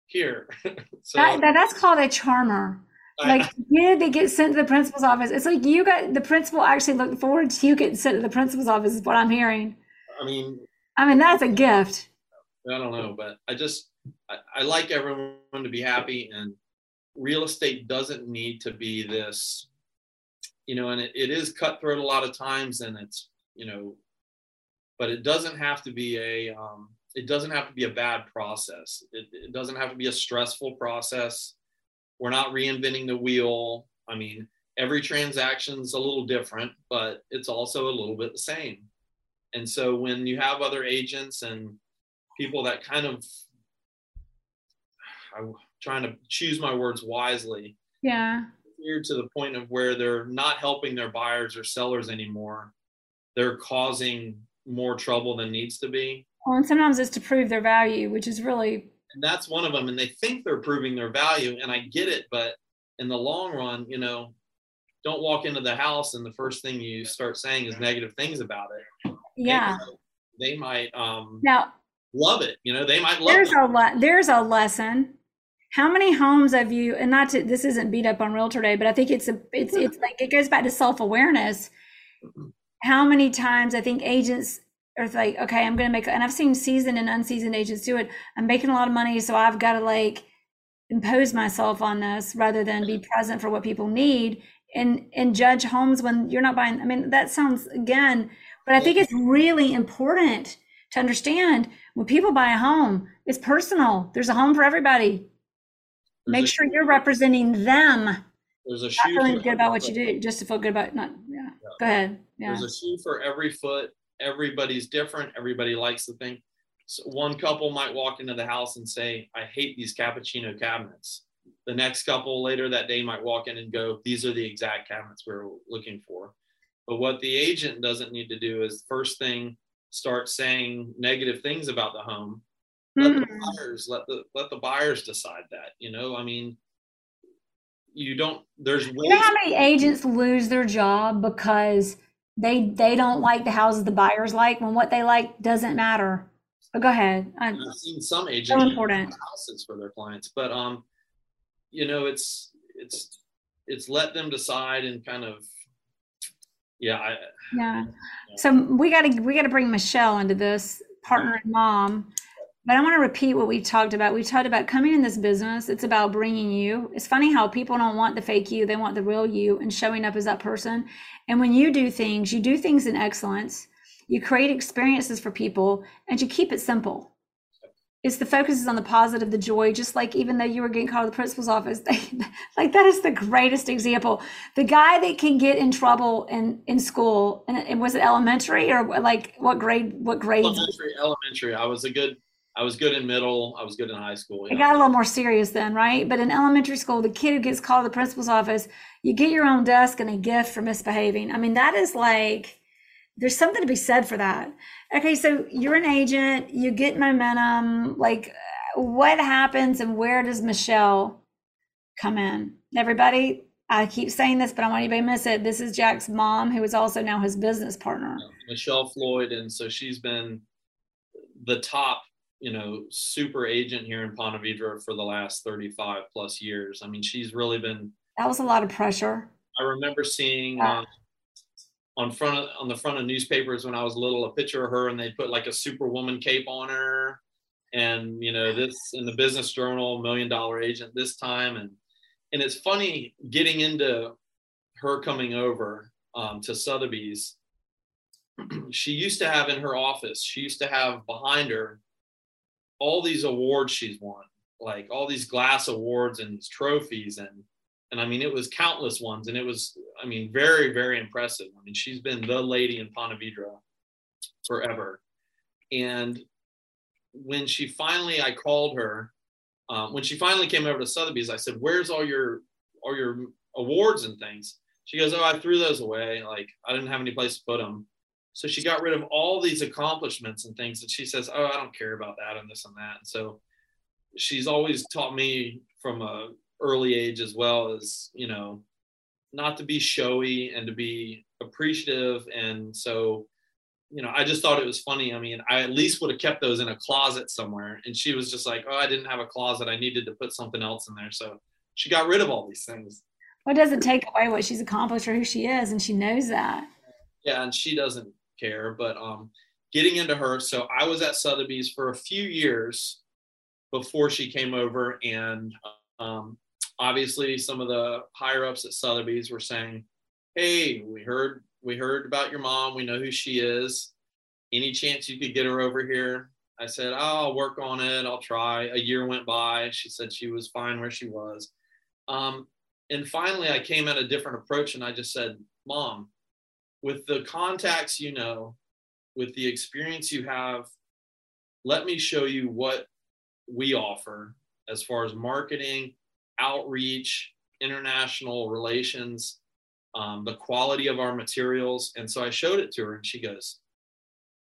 here. *laughs* so that, that, that's called a charmer. Like *laughs* yeah, they get sent to the principal's office. It's like you got the principal actually looked forward to you getting sent to the principal's office. Is what I'm hearing. I mean, I mean that's a gift. I don't know, but I just I, I like everyone to be happy, and real estate doesn't need to be this, you know, and it, it is cutthroat a lot of times, and it's you know, but it doesn't have to be a um, it doesn't have to be a bad process. It, it doesn't have to be a stressful process. We're not reinventing the wheel. I mean, every transaction's a little different, but it's also a little bit the same. And so when you have other agents and people that kind of I'm trying to choose my words wisely. Yeah. Here to the point of where they're not helping their buyers or sellers anymore. They're causing more trouble than needs to be. Well, and sometimes it's to prove their value, which is really. And that's one of them. And they think they're proving their value. And I get it. But in the long run, you know, don't walk into the house and the first thing you start saying is negative things about it. Yeah. They, they might um, now love it. You know, they might love there's it. a le- there's a lesson. How many homes have you? And not to this isn't beat up on Realtor Day, but I think it's a it's it's *laughs* like it goes back to self awareness. How many times I think agents are like, okay, I'm going to make, and I've seen seasoned and unseasoned agents do it. I'm making a lot of money, so I've got to like impose myself on this rather than be *laughs* present for what people need and and judge homes when you're not buying. I mean, that sounds again, but I think it's really important to understand when people buy a home, it's personal. There's a home for everybody. There's Make sure you're representing them. There's a not shoe. feeling good about what you do, just to feel good about not. Yeah. yeah. Go ahead. Yeah. There's a shoe for every foot. Everybody's different. Everybody likes the thing. So one couple might walk into the house and say, "I hate these cappuccino cabinets." The next couple later that day might walk in and go, "These are the exact cabinets we're looking for." But what the agent doesn't need to do is first thing start saying negative things about the home. Let mm-hmm. the buyers let the let the buyers decide that. You know, I mean, you don't. There's ways. You know how many agents lose their job because they they don't like the houses the buyers like when what they like doesn't matter. But go ahead. i have seen some agents so important houses for their clients, but um, you know, it's it's it's let them decide and kind of yeah I, yeah. So we got to we got to bring Michelle into this partner and mom. But I want to repeat what we talked about. We talked about coming in this business. It's about bringing you. It's funny how people don't want the fake you; they want the real you, and showing up as that person. And when you do things, you do things in excellence. You create experiences for people, and you keep it simple it's the focus is on the positive, the joy, just like even though you were getting called to the principal's office, *laughs* they, like that is the greatest example. The guy that can get in trouble in, in school, and, and was it elementary or like what grade, what grade? Elementary, elementary. I was a good, I was good in middle. I was good in high school. It got a little more serious then, right? But in elementary school, the kid who gets called to the principal's office, you get your own desk and a gift for misbehaving. I mean, that is like, there's something to be said for that. Okay, so you're an agent, you get momentum. Like, what happens and where does Michelle come in? Everybody, I keep saying this, but I want anybody to miss it. This is Jack's mom, who is also now his business partner. Michelle Floyd. And so she's been the top, you know, super agent here in Ponte Vedra for the last 35 plus years. I mean, she's really been. That was a lot of pressure. I remember seeing. Uh, on front of, on the front of newspapers when I was little, a picture of her, and they put like a superwoman cape on her, and you know this in the Business Journal, Million Dollar Agent this time, and and it's funny getting into her coming over um, to Sotheby's. *clears throat* she used to have in her office, she used to have behind her all these awards she's won, like all these glass awards and trophies and and I mean, it was countless ones, and it was, I mean, very, very impressive. I mean, she's been the lady in Ponte Vedra forever. And when she finally, I called her. Um, when she finally came over to Sotheby's, I said, "Where's all your all your awards and things?" She goes, "Oh, I threw those away. Like I didn't have any place to put them." So she got rid of all these accomplishments and things, and she says, "Oh, I don't care about that and this and that." And so she's always taught me from a early age as well as you know not to be showy and to be appreciative. And so you know i just thought it was funny. I mean i at least would have kept those in a closet somewhere. And she was just like oh i didn't have a closet. I needed to put something else in there. So she got rid of all these things. Well, it doesn't take away what she's accomplished or who she is and she knows that. Yeah and she doesn't care. But um getting into her so i was at sotheby's for a few years before she came over and um, obviously some of the higher ups at Sotheby's were saying, "Hey, we heard we heard about your mom. We know who she is. Any chance you could get her over here?" I said, oh, "I'll work on it. I'll try." A year went by. She said she was fine where she was. Um, and finally, I came at a different approach, and I just said, "Mom, with the contacts you know, with the experience you have, let me show you what we offer as far as marketing outreach, international relations, um, the quality of our materials. And so I showed it to her, and she goes,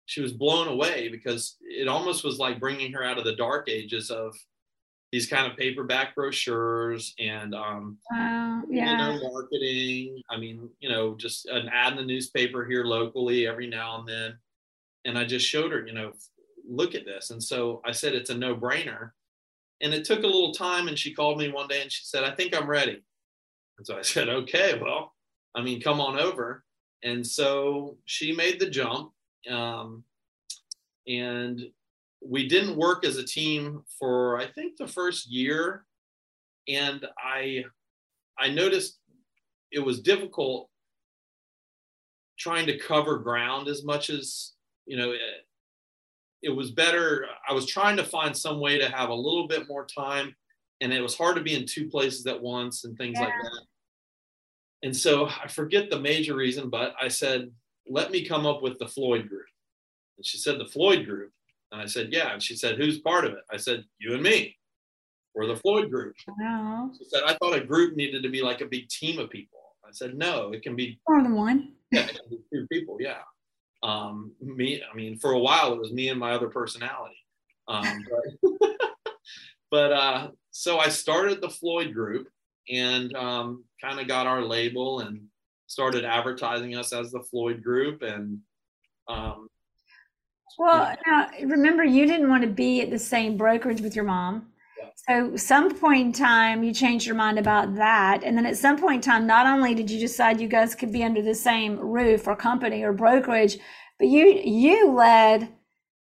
she was blown away because it almost was like bringing her out of the dark ages of these kind of paperback brochures and um, wow, yeah. you know, marketing. I mean, you know, just an ad in the newspaper here locally every now and then. And I just showed her, you know, look at this. And so I said, it's a no brainer. And it took a little time. And she called me one day and she said, I think I'm ready. And so I *laughs* said, okay, well, I mean, come on over. And so she made the jump. Um, and we didn't work as a team for, I think, the first year. And I, I noticed it was difficult trying to cover ground as much as, you know, it was better. I was trying to find some way to have a little bit more time, and it was hard to be in two places at once and things yeah. like that. And so I forget the major reason, but I said, let me come up with the Floyd group. And she said, the Floyd group. And I said, yeah. And she said, who's part of it? I said, you and me. We're the Floyd group. Wow. She said, I thought a group needed to be like a big team of people. I said, no, it can be more than one. Yeah, it can be two people. Yeah. Um, me, I mean, for a while it was me and my other personality. Um, *laughs* but, *laughs* but uh, so I started the Floyd group and um, kind of got our label and started advertising us as the Floyd group. And um, well, now remember, you didn't want to be at the same brokerage with your mom. So, some point in time, you changed your mind about that, and then at some point in time, not only did you decide you guys could be under the same roof or company or brokerage, but you you led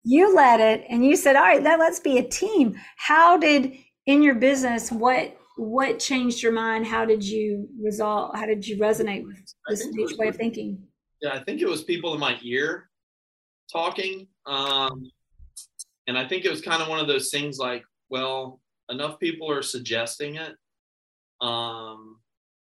you led it, and you said, "All right, now let's be a team." How did in your business what what changed your mind? How did you resolve? How did you resonate with this way of thinking? Yeah, I think it was people in my ear talking, um, and I think it was kind of one of those things like, well enough people are suggesting it. Um,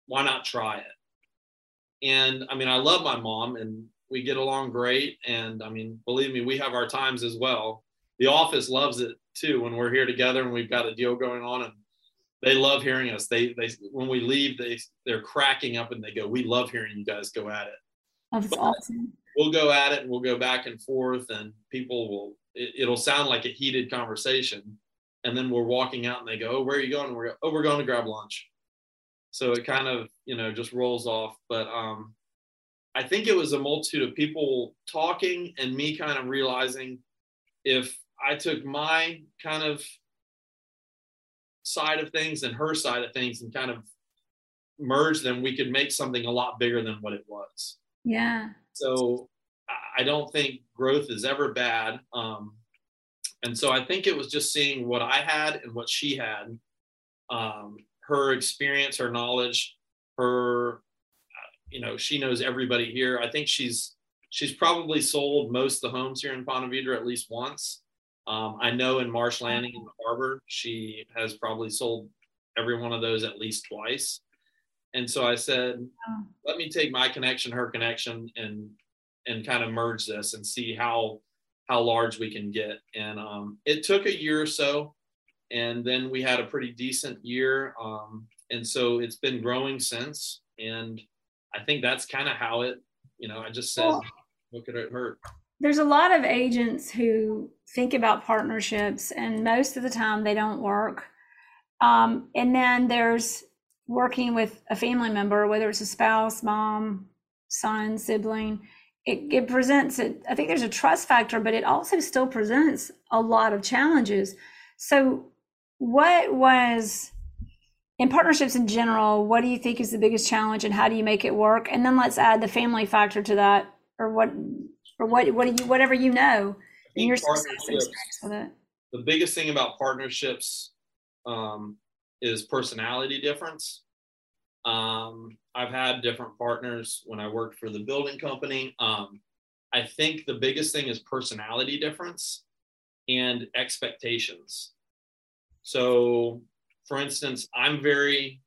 why not try it? And I mean, I love my mom and we get along great. And I mean, believe me, we have our times as well. The office loves it too when we're here together and we've got a deal going on and they love hearing us. They they when we leave, they they're cracking up and they go, "We love hearing you guys go at it." That's but awesome. We'll go at it and we'll go back and forth, and people will. It, it'll sound like a heated conversation, and then we're walking out and they go, "Oh, where are you going?" And we're "Oh, we're going to grab lunch." So it kind of you know just rolls off. But um, I think it was a multitude of people talking and me kind of realizing if I took my kind of side of things and her side of things and kind of merge them, we could make something a lot bigger than what it was. Yeah. So I don't think growth is ever bad. Um, and so I think it was just seeing what I had and what she had, um, her experience, her knowledge, her, you know, she knows everybody here. I think she's she's probably sold most of the homes here in Ponte Vedra at least once. Um, I know in Marsh Landing in the harbor, she has probably sold every one of those at least twice. And so I said, oh. let me take my connection, her connection, and and kind of merge this and see how how large we can get. And um, it took a year or so, and then we had a pretty decent year. Um, and so it's been growing since. And I think that's kind of how it, you know, I just said, well, what could it hurt? There's a lot of agents who think about partnerships, and most of the time they don't work. Um, and then there's working with a family member, whether it's a spouse, mom, son, sibling it, it presents it i think there's a trust factor but it also still presents a lot of challenges. So what was in partnerships in general what do you think is the biggest challenge and how do you make it work? And then let's add the family factor to that or what or what what do you whatever you know in your success with it. the biggest thing about partnerships um, is personality difference. Um, I've had different partners when I worked for the building company. Um, I think the biggest thing is personality difference and expectations. So, for instance, I'm very,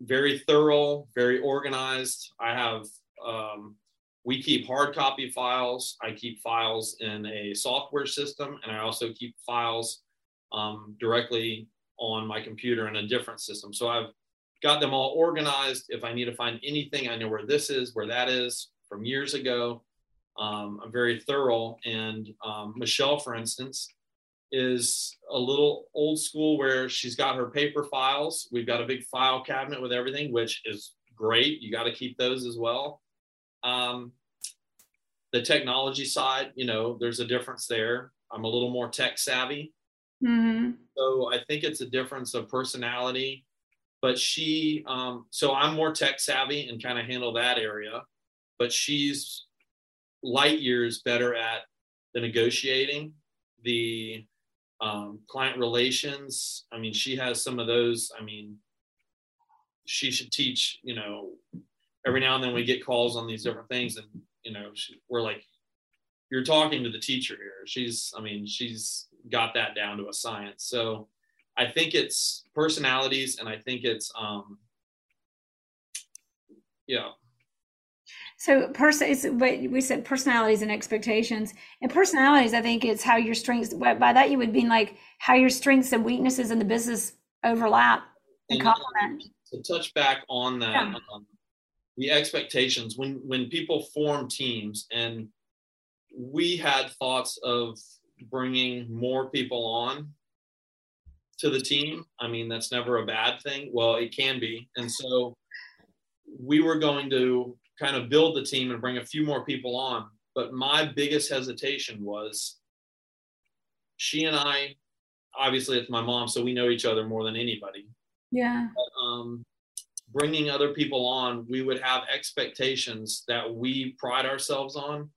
very thorough, very organized. I have, um, we keep hard copy files. I keep files in a software system, and I also keep files um, directly on my computer in a different system. So I've got them all organized. If I need to find anything, I know where this is, where that is from years ago. Um, I'm very thorough. And um, Michelle, for instance, is a little old school where she's got her paper files. We've got a big file cabinet with everything, which is great. You got to keep those as well. Um, the technology side, you know, there's a difference there. I'm a little more tech savvy. Mm-hmm. So I think it's a difference of personality but she um, so i'm more tech savvy and kind of handle that area but she's light years better at the negotiating the um, client relations. I mean she has some of those. I mean she should teach you know every now and then we get calls on these different things and you know she, we're like you're talking to the teacher here. She's i mean she's got that down to a science. So I think it's personalities, and I think it's um, yeah. So person, it's what we said personalities and expectations. And personalities, I think it's how your strengths. By that you would mean like how your strengths and weaknesses in the business overlap and, and complement. to touch back on that, Yeah. um, the expectations when when people form teams, and we had thoughts of bringing more people on to the team. I mean, that's never a bad thing. Well, it can be, and so we were going to kind of build the team and bring a few more people on. But my biggest hesitation was she and I, obviously, it's my mom, so we know each other more than anybody. Yeah. But, um, bringing other people on, we would have expectations that we pride ourselves on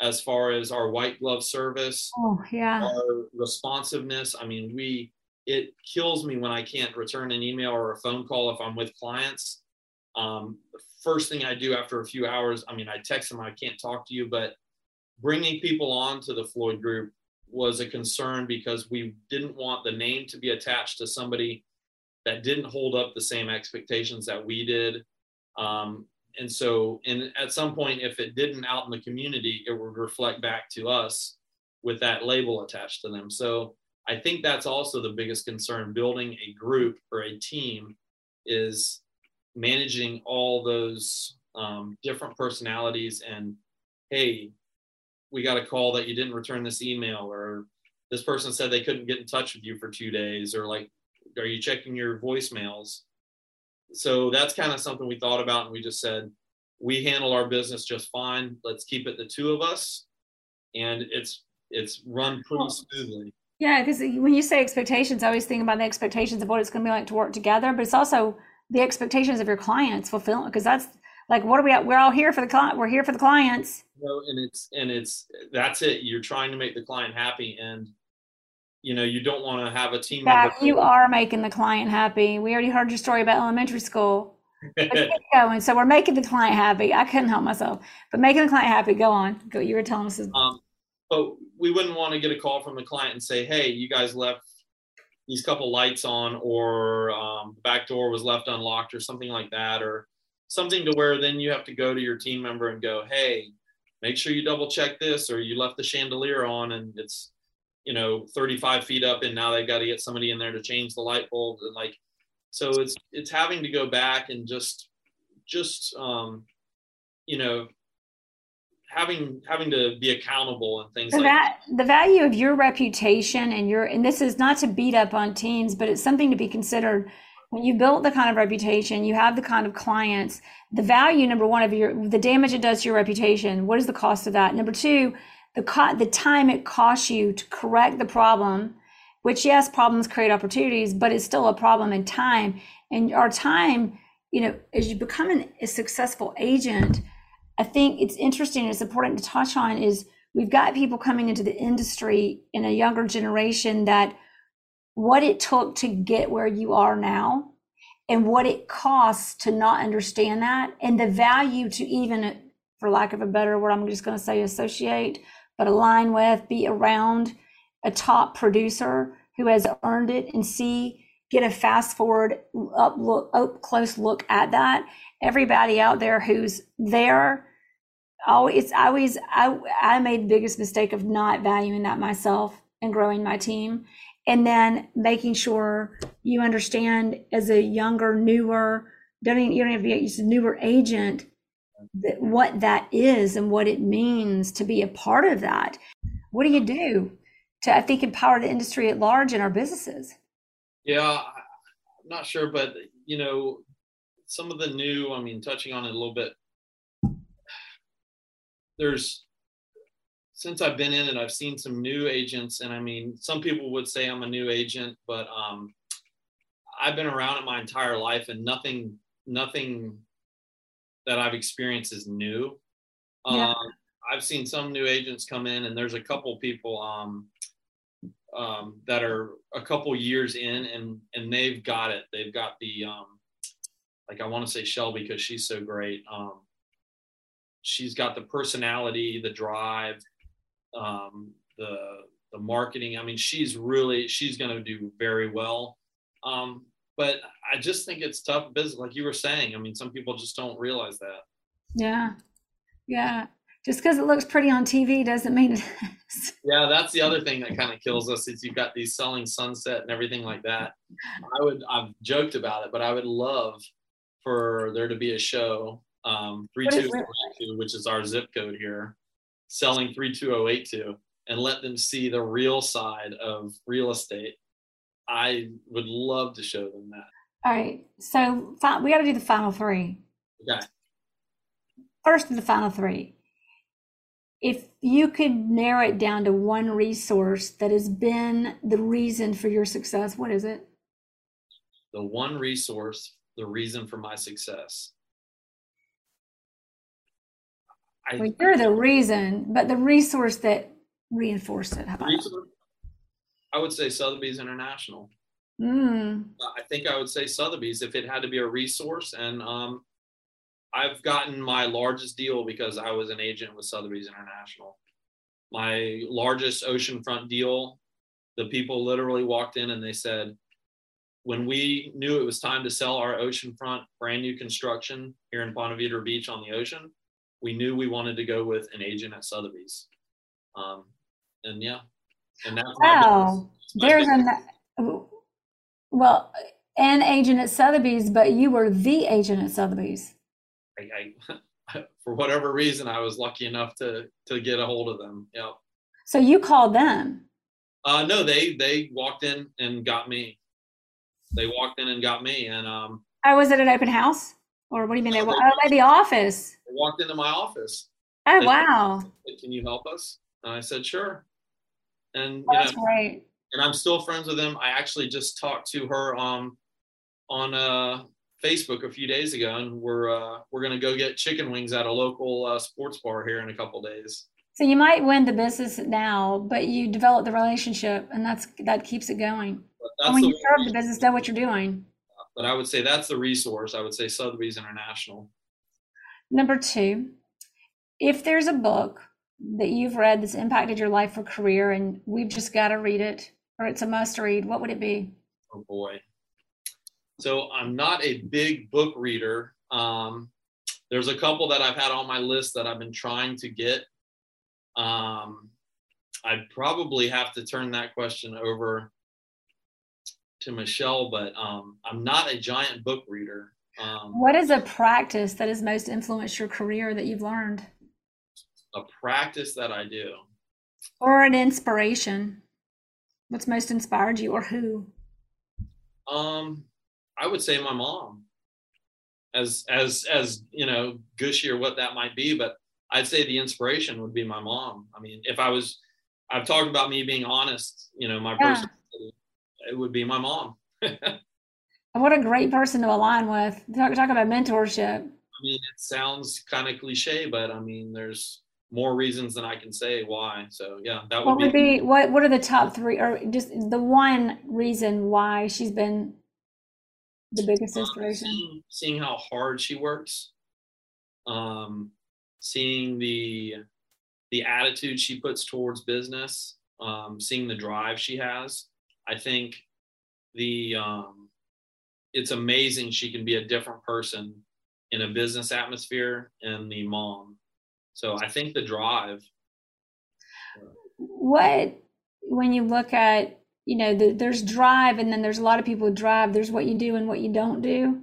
as far as our white glove service, Oh, yeah. our responsiveness. I mean, we, it kills me when I can't return an email or a phone call if I'm with clients. Um, the first thing I do after a few hours, I mean, I text them, I can't talk to you, but bringing people on to the Floyd group was a concern because we didn't want the name to be attached to somebody that didn't hold up the same expectations that we did. Um, and so, and at some point, if it didn't out in the community, it would reflect back to us with that label attached to them. So I think that's also the biggest concern building a group or a team is managing all those um, different personalities and hey we got a call that you didn't return this email or this person said they couldn't get in touch with you for two days or like are you checking your voicemails? So that's kind of something we thought about and we just said we handle our business just fine. Let's keep it the two of us. And it's it's run pretty smoothly Yeah, because when you say expectations, I always think about the expectations of what it's going to be like to work together, but it's also the expectations of your clients fulfilling because that's like what are we we're all here for the client we're here for the clients. You know, and it's and it's that's it you're trying to make the client happy and you know you don't want to have a team yeah you are making the client happy. We already heard your story about elementary school. *laughs* Going. So we're making the client happy. I couldn't help myself. But making the client happy go on. Go you were telling us um, but we wouldn't want to get a call from the client and say hey you guys left these couple lights on or um, the back door was left unlocked or something like that or something to where then you have to go to your team member and go hey make sure you double check this or you left the chandelier on and it's you know 35 feet up and now they've got to get somebody in there to change the light bulb, and like so it's it's having to go back and just just um you know having having to be accountable and things the, like va- the value of your reputation and your and this is not to beat up on teams but it's something to be considered. When you build the kind of reputation you have the kind of clients the value number one of your the damage it does to your reputation. What is the cost of that? Number two the co- the time it costs you to correct the problem which yes problems create opportunities but it's still a problem in time. And our time you know as you become an, a successful agent I think it's interesting. and It's important to touch on is we've got people coming into the industry in a younger generation that what it took to get where you are now and what it costs to not understand that and the value to even for lack of a better word i'm just going to say associate but align with be around a top producer who has earned it and see get a fast forward up look up close look at that everybody out there who's there always always I I made the biggest mistake of not valuing that myself and growing my team. And then making sure you understand as a younger newer don't even, you don't have to be a newer agent that what that is and what it means to be a part of that. What do you do to i think empower the industry at large in our businesses? Yeah i'm not sure but you know some of the new i mean touching on it a little bit there's since I've been in it, I've seen some new agents, and I mean, some people would say I'm a new agent, but um, I've been around it my entire life, and nothing, nothing that I've experienced is new. Yeah. Um, I've seen some new agents come in, and there's a couple people um, um, that are a couple years in, and and they've got it. They've got the um, like I want to say Shelby because she's so great. Um, she's got the personality, the drive, um, the the marketing. I mean, she's really she's going to do very well. Um, but I just think it's tough business, like you were saying. I mean, some people just don't realize that. yeah yeah just because it looks pretty on tv doesn't mean it is *laughs* Yeah, that's the other thing that kind of kills us is you've got these selling sunset and everything like that. I would I've joked about it, but I would love for there to be a show um, three two which is our zip code here, selling three two zero eight two, and let them see the real side of real estate. I would love to show them that. All right, so we got to do the final three. Okay. First of the final three. If you could narrow it down to one resource that has been the reason for your success, what is it? The one resource, the reason for my success. I, well, you're the reason, but the resource that reinforced it. How about reason, I would say Sotheby's International. Mm. I think I would say Sotheby's if it had to be a resource. And um, I've gotten my largest deal because I was an agent with Sotheby's International. My largest oceanfront deal, the people literally walked in and they said, when we knew it was time to sell our oceanfront brand new construction here in Ponte Vedra Beach on the ocean, we knew we wanted to go with an agent at Sotheby's. Um, and yeah, and that's wow. There's an well, an agent at Sotheby's, but you were the agent at Sotheby's. I, I *laughs* for whatever reason, I was lucky enough to to get a hold of them. Yep. So you called them? Uh, no, they they walked in and got me. They walked in and got me, and um. I was at an open house, or what do you mean? they, they oh, at the office. They walked into my office. Oh wow! Said, Can you help us? And I said, sure. And oh, that's know. And I'm still friends with them. I actually just talked to her um, on uh, Facebook a few days ago, and we're uh, we're gonna go get chicken wings at a local uh, sports bar here in a couple days. So you might win the business now, but you develop the relationship, and that's that keeps it going. And when you serve the business, know what you're doing. But I would say that's the resource. I would say Sotheby's International. Number two, if there's a book that you've read that's impacted your life or career and we've just got to read it or it's a must read, what would it be? Oh boy. So I'm not a big book reader. Um, there's a couple that I've had on my list that I've been trying to get. Um, I'd probably have to turn that question over to Michelle, but um, I'm not a giant book reader. Um, what is a practice that has most influenced your career that you've learned? a practice that I do. Or an inspiration. What's most inspired you or who? Um, I would say my mom. As as as you know, gushy or what that might be, but I'd say the inspiration would be my mom. I mean, if I was I've talked about me being honest, you know, my yeah. personality, it would be my mom. *laughs* what a great person to align with. Talk, talk about mentorship. I mean, it sounds kind of cliche, but I mean, there's more reasons than I can say why. So yeah, that would what would be, be what what are the top three or just the one reason why she's been the biggest inspiration? Um, seeing, seeing, how hard she works, um, seeing the the attitude she puts towards business, um, seeing the drive she has. I think the um, it's amazing she can be a different person in a business atmosphere and the mom so I think the drive. What, when you look at, you know, the, there's drive and then there's a lot of people with drive, there's what you do and what you don't do.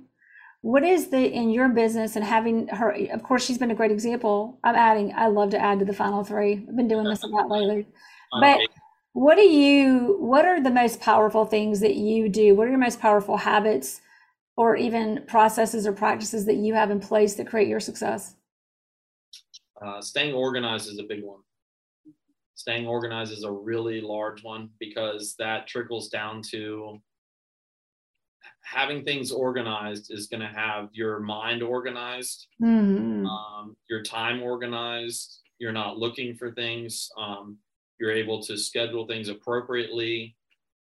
What is the, in your business and having her, of course, she's been a great example. I'm adding, I love to add to the final three. I've been doing this a lot lately. *laughs* But what do you, what are the most powerful things that you do? What are your most powerful habits or even processes or practices that you have in place that create your success? Uh, staying organized is a big one. Staying organized is a really large one because that trickles down to having things organized is going to have your mind organized, mm-hmm. um, your time organized. You're not looking for things. Um, you're able to schedule things appropriately.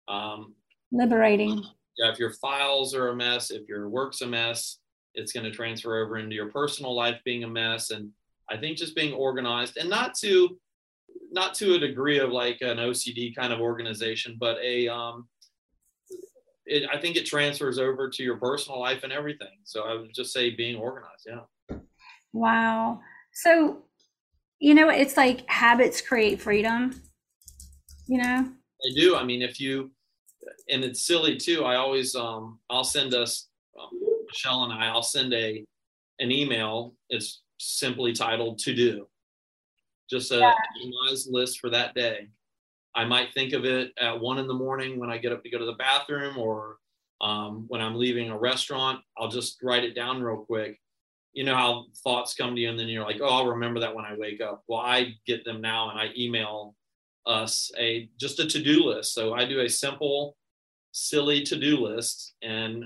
Um, Liberating. Yeah, if your files are a mess, if your work's a mess, it's going to transfer over into your personal life being a mess. And I think just being organized and not to not to a degree of like an OCD kind of organization, but a um, it, I think it transfers over to your personal life and everything. So I would just say being organized. Yeah. Wow. So, you know, it's like habits create freedom. you know? They do. I mean, if you, and it's silly too. I always, um, I'll send us, um, Michelle and I, I'll send a, an email. It's simply titled to do, just a Yeah. organized list for that day. I might think of it at one in the morning when I get up to go to the bathroom or um, when I'm leaving a restaurant. I'll just write it down real quick. You know how thoughts come to you and then you're like, oh, I'll remember that when I wake up. Well, I get them now and I email us a just a to-do list. So I do a simple, silly to-do list and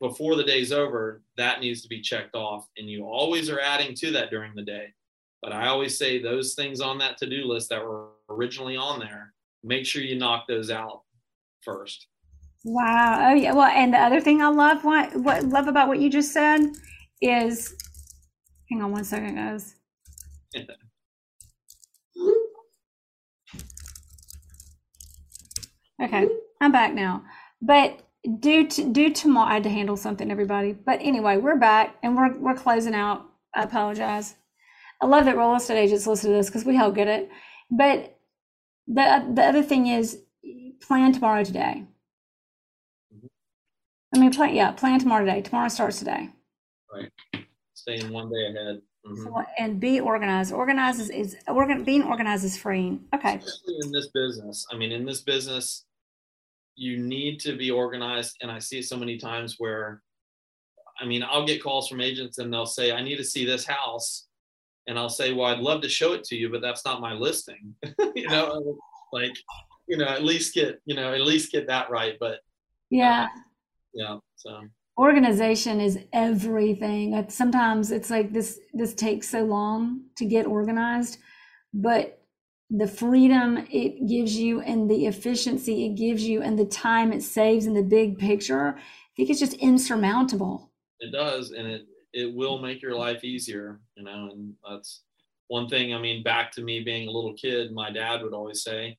before the day's over, that needs to be checked off. And you always are adding to that during the day. But I always say those things on that to do list that were originally on there, make sure you knock those out first. Wow. Oh yeah. Well, and the other thing I love what what love about what you just said is hang on one second, guys. Okay, I'm back now. But due to due tomorrow I had to handle something, everybody. But anyway, we're back and we're we're closing out. I apologize. I love that real estate agents listen to this because we help get it. But the the other thing is plan tomorrow today. I mean, plan yeah, plan tomorrow today. Tomorrow starts today. Staying one day ahead. Mhm. So, and be organized. Organize is, is organ, being organized is freeing. Okay. Especially in this business. I mean, in this business, you need to be organized. And I see it so many times where, I mean, I'll get calls from agents and they'll say, I need to see this house. And I'll say, Well, I'd love to show it to you, but that's not my listing. *laughs* you know, like, you know, at least get, you know, at least get that right. But Yeah. yeah, so Organization is everything. Sometimes it's like this this takes so long to get organized, but the freedom it gives you and the efficiency it gives you and the time it saves in the big picture, I think it's just insurmountable. it does and it it will make your life easier you know and that's one thing i mean back to me being a little kid my dad would always say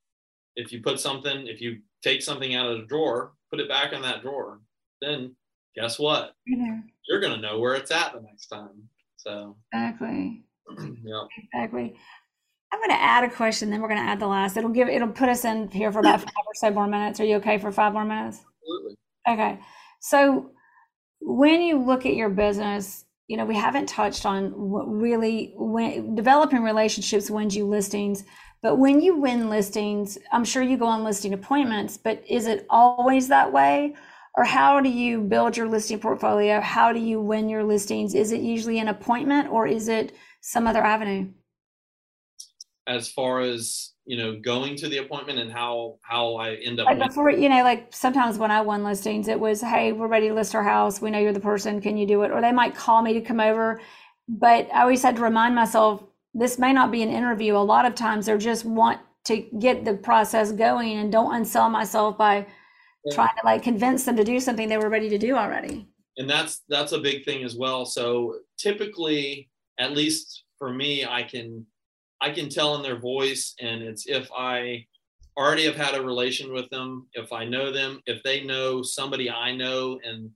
if you put something if you take something out of the drawer put it back in that drawer then guess what know, you're going to know where it's at the next time so exactly. *clears throat* yeah Exactly. I'm going to add a question, then we're going to add the last. It'll give it'll put us in here for about five or so more minutes. Are you okay for five more minutes? absolutely Okay. So when you look at your business, you know, we haven't touched on what really when developing relationships wins you listings. But when you win listings, I'm sure you go on listing appointments, but is it always that way? Or how do you build your listing portfolio? How do you win your listings? Is it usually an appointment or is it some other avenue? as far as you know going to the appointment and how how i end up Like winning. before, you know, like sometimes when I won listings, it was, hey, we're ready to list our house. We know you're the person. Can you do it? Or they might call me to come over. But I always had to remind myself this may not be an interview. A lot of times they're just want to get the process going and don't unsell myself by Yeah. trying to like convince them to do something they were ready to do already. and that's that's a big thing as well so typically at least for me i can i can tell in their voice and it's if i already have had a relation with them if i know them if they know somebody i know and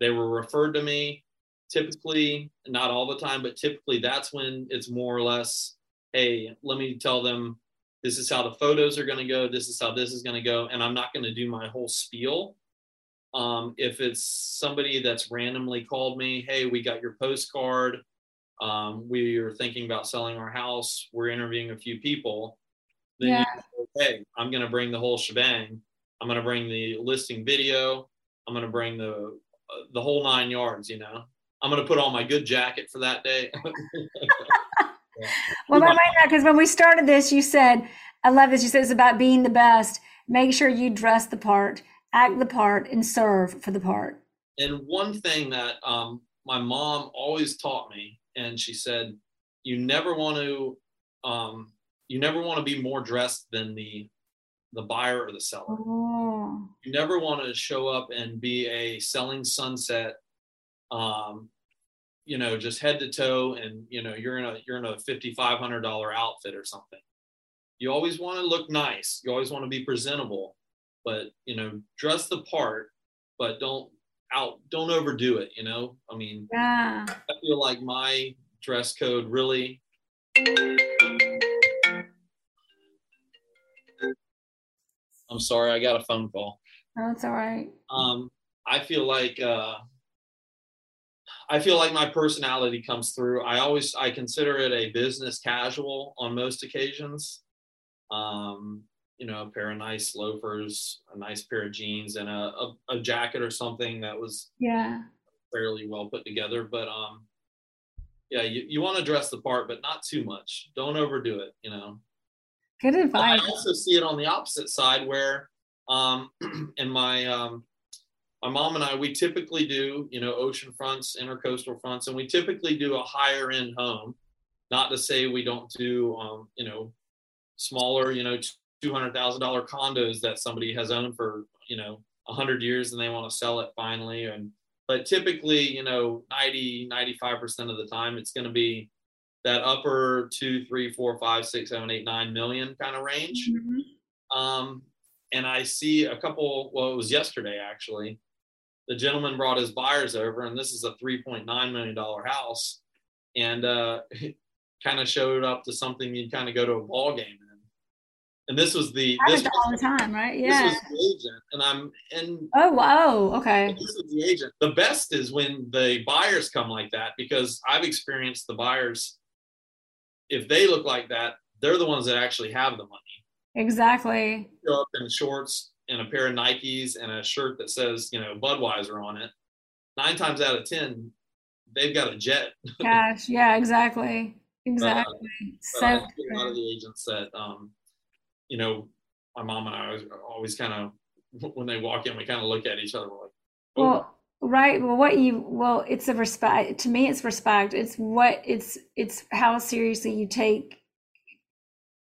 they were referred to me typically not all the time but typically that's when it's more or less hey let me tell them this is how the photos are going to go this is how this is going to go and i'm not going to do my whole spiel um, if it's somebody that's randomly called me, hey, we got your postcard. Um, we are thinking about selling our house. We're interviewing a few people. Then Yeah. you say, hey, I'm going to bring the whole shebang. I'm going to bring the listing video. I'm going to bring the uh, the whole nine yards. You know, I'm going to put on my good jacket for that day. *laughs* *laughs* *laughs* Well, Yeah. right now, because when we started this, you said, I love this. You said it's about being the best. Make sure you dress the part, act the part, and serve for the part. and one thing that um, my mom always taught me and she said you never want to um, you never want to be more dressed than the the buyer or the seller Oh, you never want to show up and be a selling sunset um, you know just head to toe and you know you're in a you're in a $5500 outfit or something you always want to look nice you always want to be presentable but you know dress the part but don't out don't overdo it you know i mean yeah. i feel like my dress code really I'm sorry, I got a phone call. Oh, it's all right. Um, I feel like uh, I feel like my personality comes through. I always I consider it a business casual on most occasions. Um, you know, a pair of nice loafers, a nice pair of jeans, and a, a, a jacket or something that was Yeah. fairly well put together. But um, yeah, you, you want to dress the part, but not too much. Don't overdo it. You know. Good advice. I also see it on the opposite side where, um, *clears throat* in my um, my mom and I, we typically do you know ocean fronts, intercoastal fronts, and we typically do a higher end home. Not to say we don't do um, you know smaller you know two hundred thousand dollar condos that somebody has owned for you know a hundred years and they want to sell it finally and but typically you know 90 95 percent of the time it's going to be that upper two, three, four, five, six, seven, eight, nine million kind of range. Mhm. Um, and I see a couple, well, it was yesterday actually. The gentleman brought his buyers over, and this is a $3.9 million house. And uh, *laughs* kind of showed up to something you'd kind of go to a ball game in. And this was the this Happens all the was, time, right? Yeah. This was the agent, and I'm and Oh, wow. Okay. this is the agent. The best is when the buyers come like that because I've experienced the buyers. If they look like that, they're the ones that actually have the money. Exactly. Show up in shorts and a pair of Nikes and a shirt that says, you know, Budweiser on it. Nine times out of ten, they've got a jet. *laughs* Cash. Yeah, exactly. Exactly. I So a lot of the agents that, um, you know, my mom and I always, always kind of, *laughs* when they walk in, we kind of look at each other. We're like, oh, well, right. Well, what you well, it's a respect. To me, it's respect. It's what it's it's how seriously you take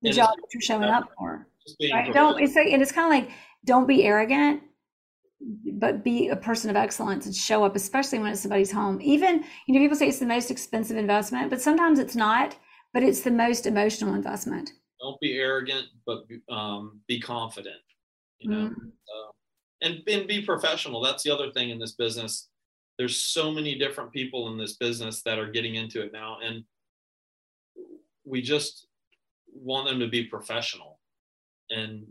the And job that you're showing up for. Right. Don't. It's like, and it's kind of like don't be arrogant, but be a person of excellence and show up, especially when it's somebody's home. Even you know, people say it's the most expensive investment, but sometimes it's not. But it's the most emotional investment. don't be arrogant, but be- um, be confident. You know, Mhm. uh, and and be professional. That's the other thing in this business. There's so many different people in this business that are getting into it now, and we just want them to be professional. And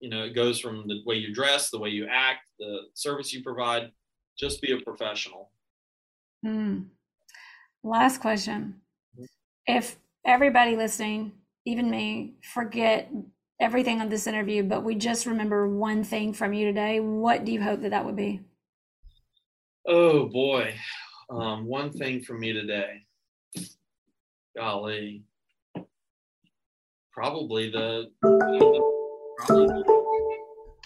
you know, it goes from the way you dress, the way you act, the service you provide. Just be a professional. Mm. Last question. Mhm. If everybody listening, even me, forget everything on this interview, but we just remember one thing from you today, what do you hope that that would be? Oh boy, um, one thing for me today. Golly, probably the. Probably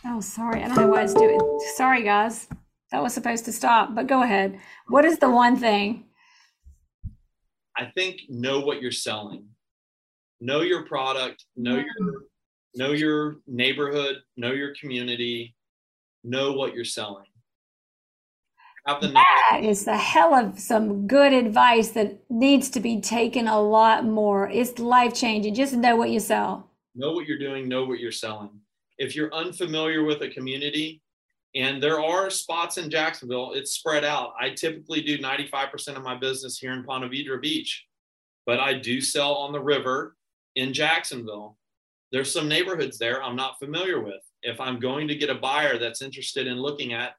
Oh, sorry. I don't know why it's doing. Sorry, guys. That was supposed to stop, but go ahead. What is the one thing? I think know what you're selling. Know your product. Know mm. your know your neighborhood. Know your community. Know what you're selling. That is the hell of some good advice that needs to be taken a lot more. It's life changing. Just know what you sell. Know what you're doing, know what you're selling. If you're unfamiliar with a community, and there are spots in Jacksonville, it's spread out. I typically do 95% of my business here in Ponte Vedra Beach, but I do sell on the river in Jacksonville. There's some neighborhoods there I'm not familiar with. If I'm going to get a buyer that's interested in looking at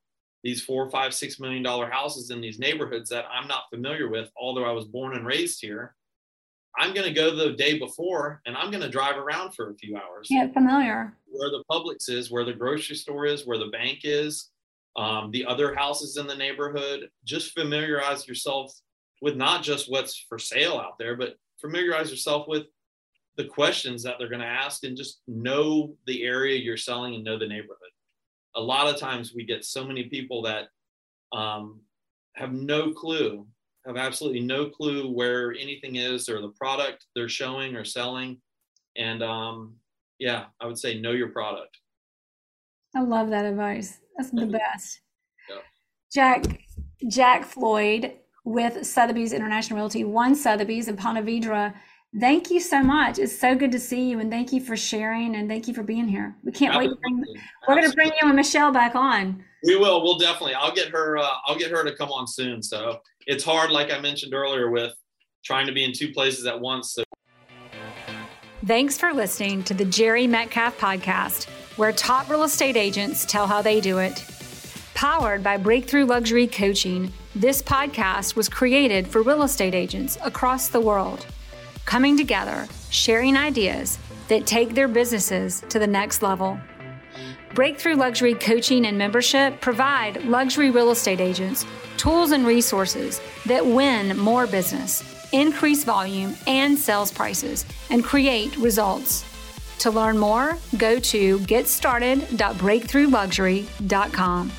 these four, five, six million dollar houses in these neighborhoods that I'm not familiar with, although I was born and raised here, I'm going to go the day before and I'm going to drive around for a few hours Get familiar. where the Publix is, where the grocery store is, where the bank is, um, the other houses in the neighborhood. Just familiarize yourself with not just what's for sale out there, but familiarize yourself with the questions that they're going to ask and just know the area you're selling and know the neighborhood. A lot of times we get so many people that um, have no clue, have absolutely no clue where anything is or the product they're showing or selling. And um, yeah, I would say know your product. I love that advice. That's the best. Yeah. Jack Jack Floyd with Sotheby's International Realty, one Sotheby's in Ponte Vedra. Thank you so much. It's so good to see you, and thank you for sharing, and thank you for being here. We can't wait. To bring, we're going to bring you and Michelle back on. We will. We'll definitely. I'll get her. Uh, I'll get her to come on soon. So it's hard, like I mentioned earlier, with trying to be in two places at once. So Thanks for listening to the Jerry Metcalf podcast. where top real estate agents tell how they do it. Powered by Breakthrough Luxury Coaching, this podcast was created for real estate agents across the world, coming together, sharing ideas that take their businesses to the next level. Breakthrough Luxury Coaching and Membership provide luxury real estate agents tools and resources that win more business, increase volume and sales prices, and create results. To learn more, go to getstarted.breakthroughluxury.com.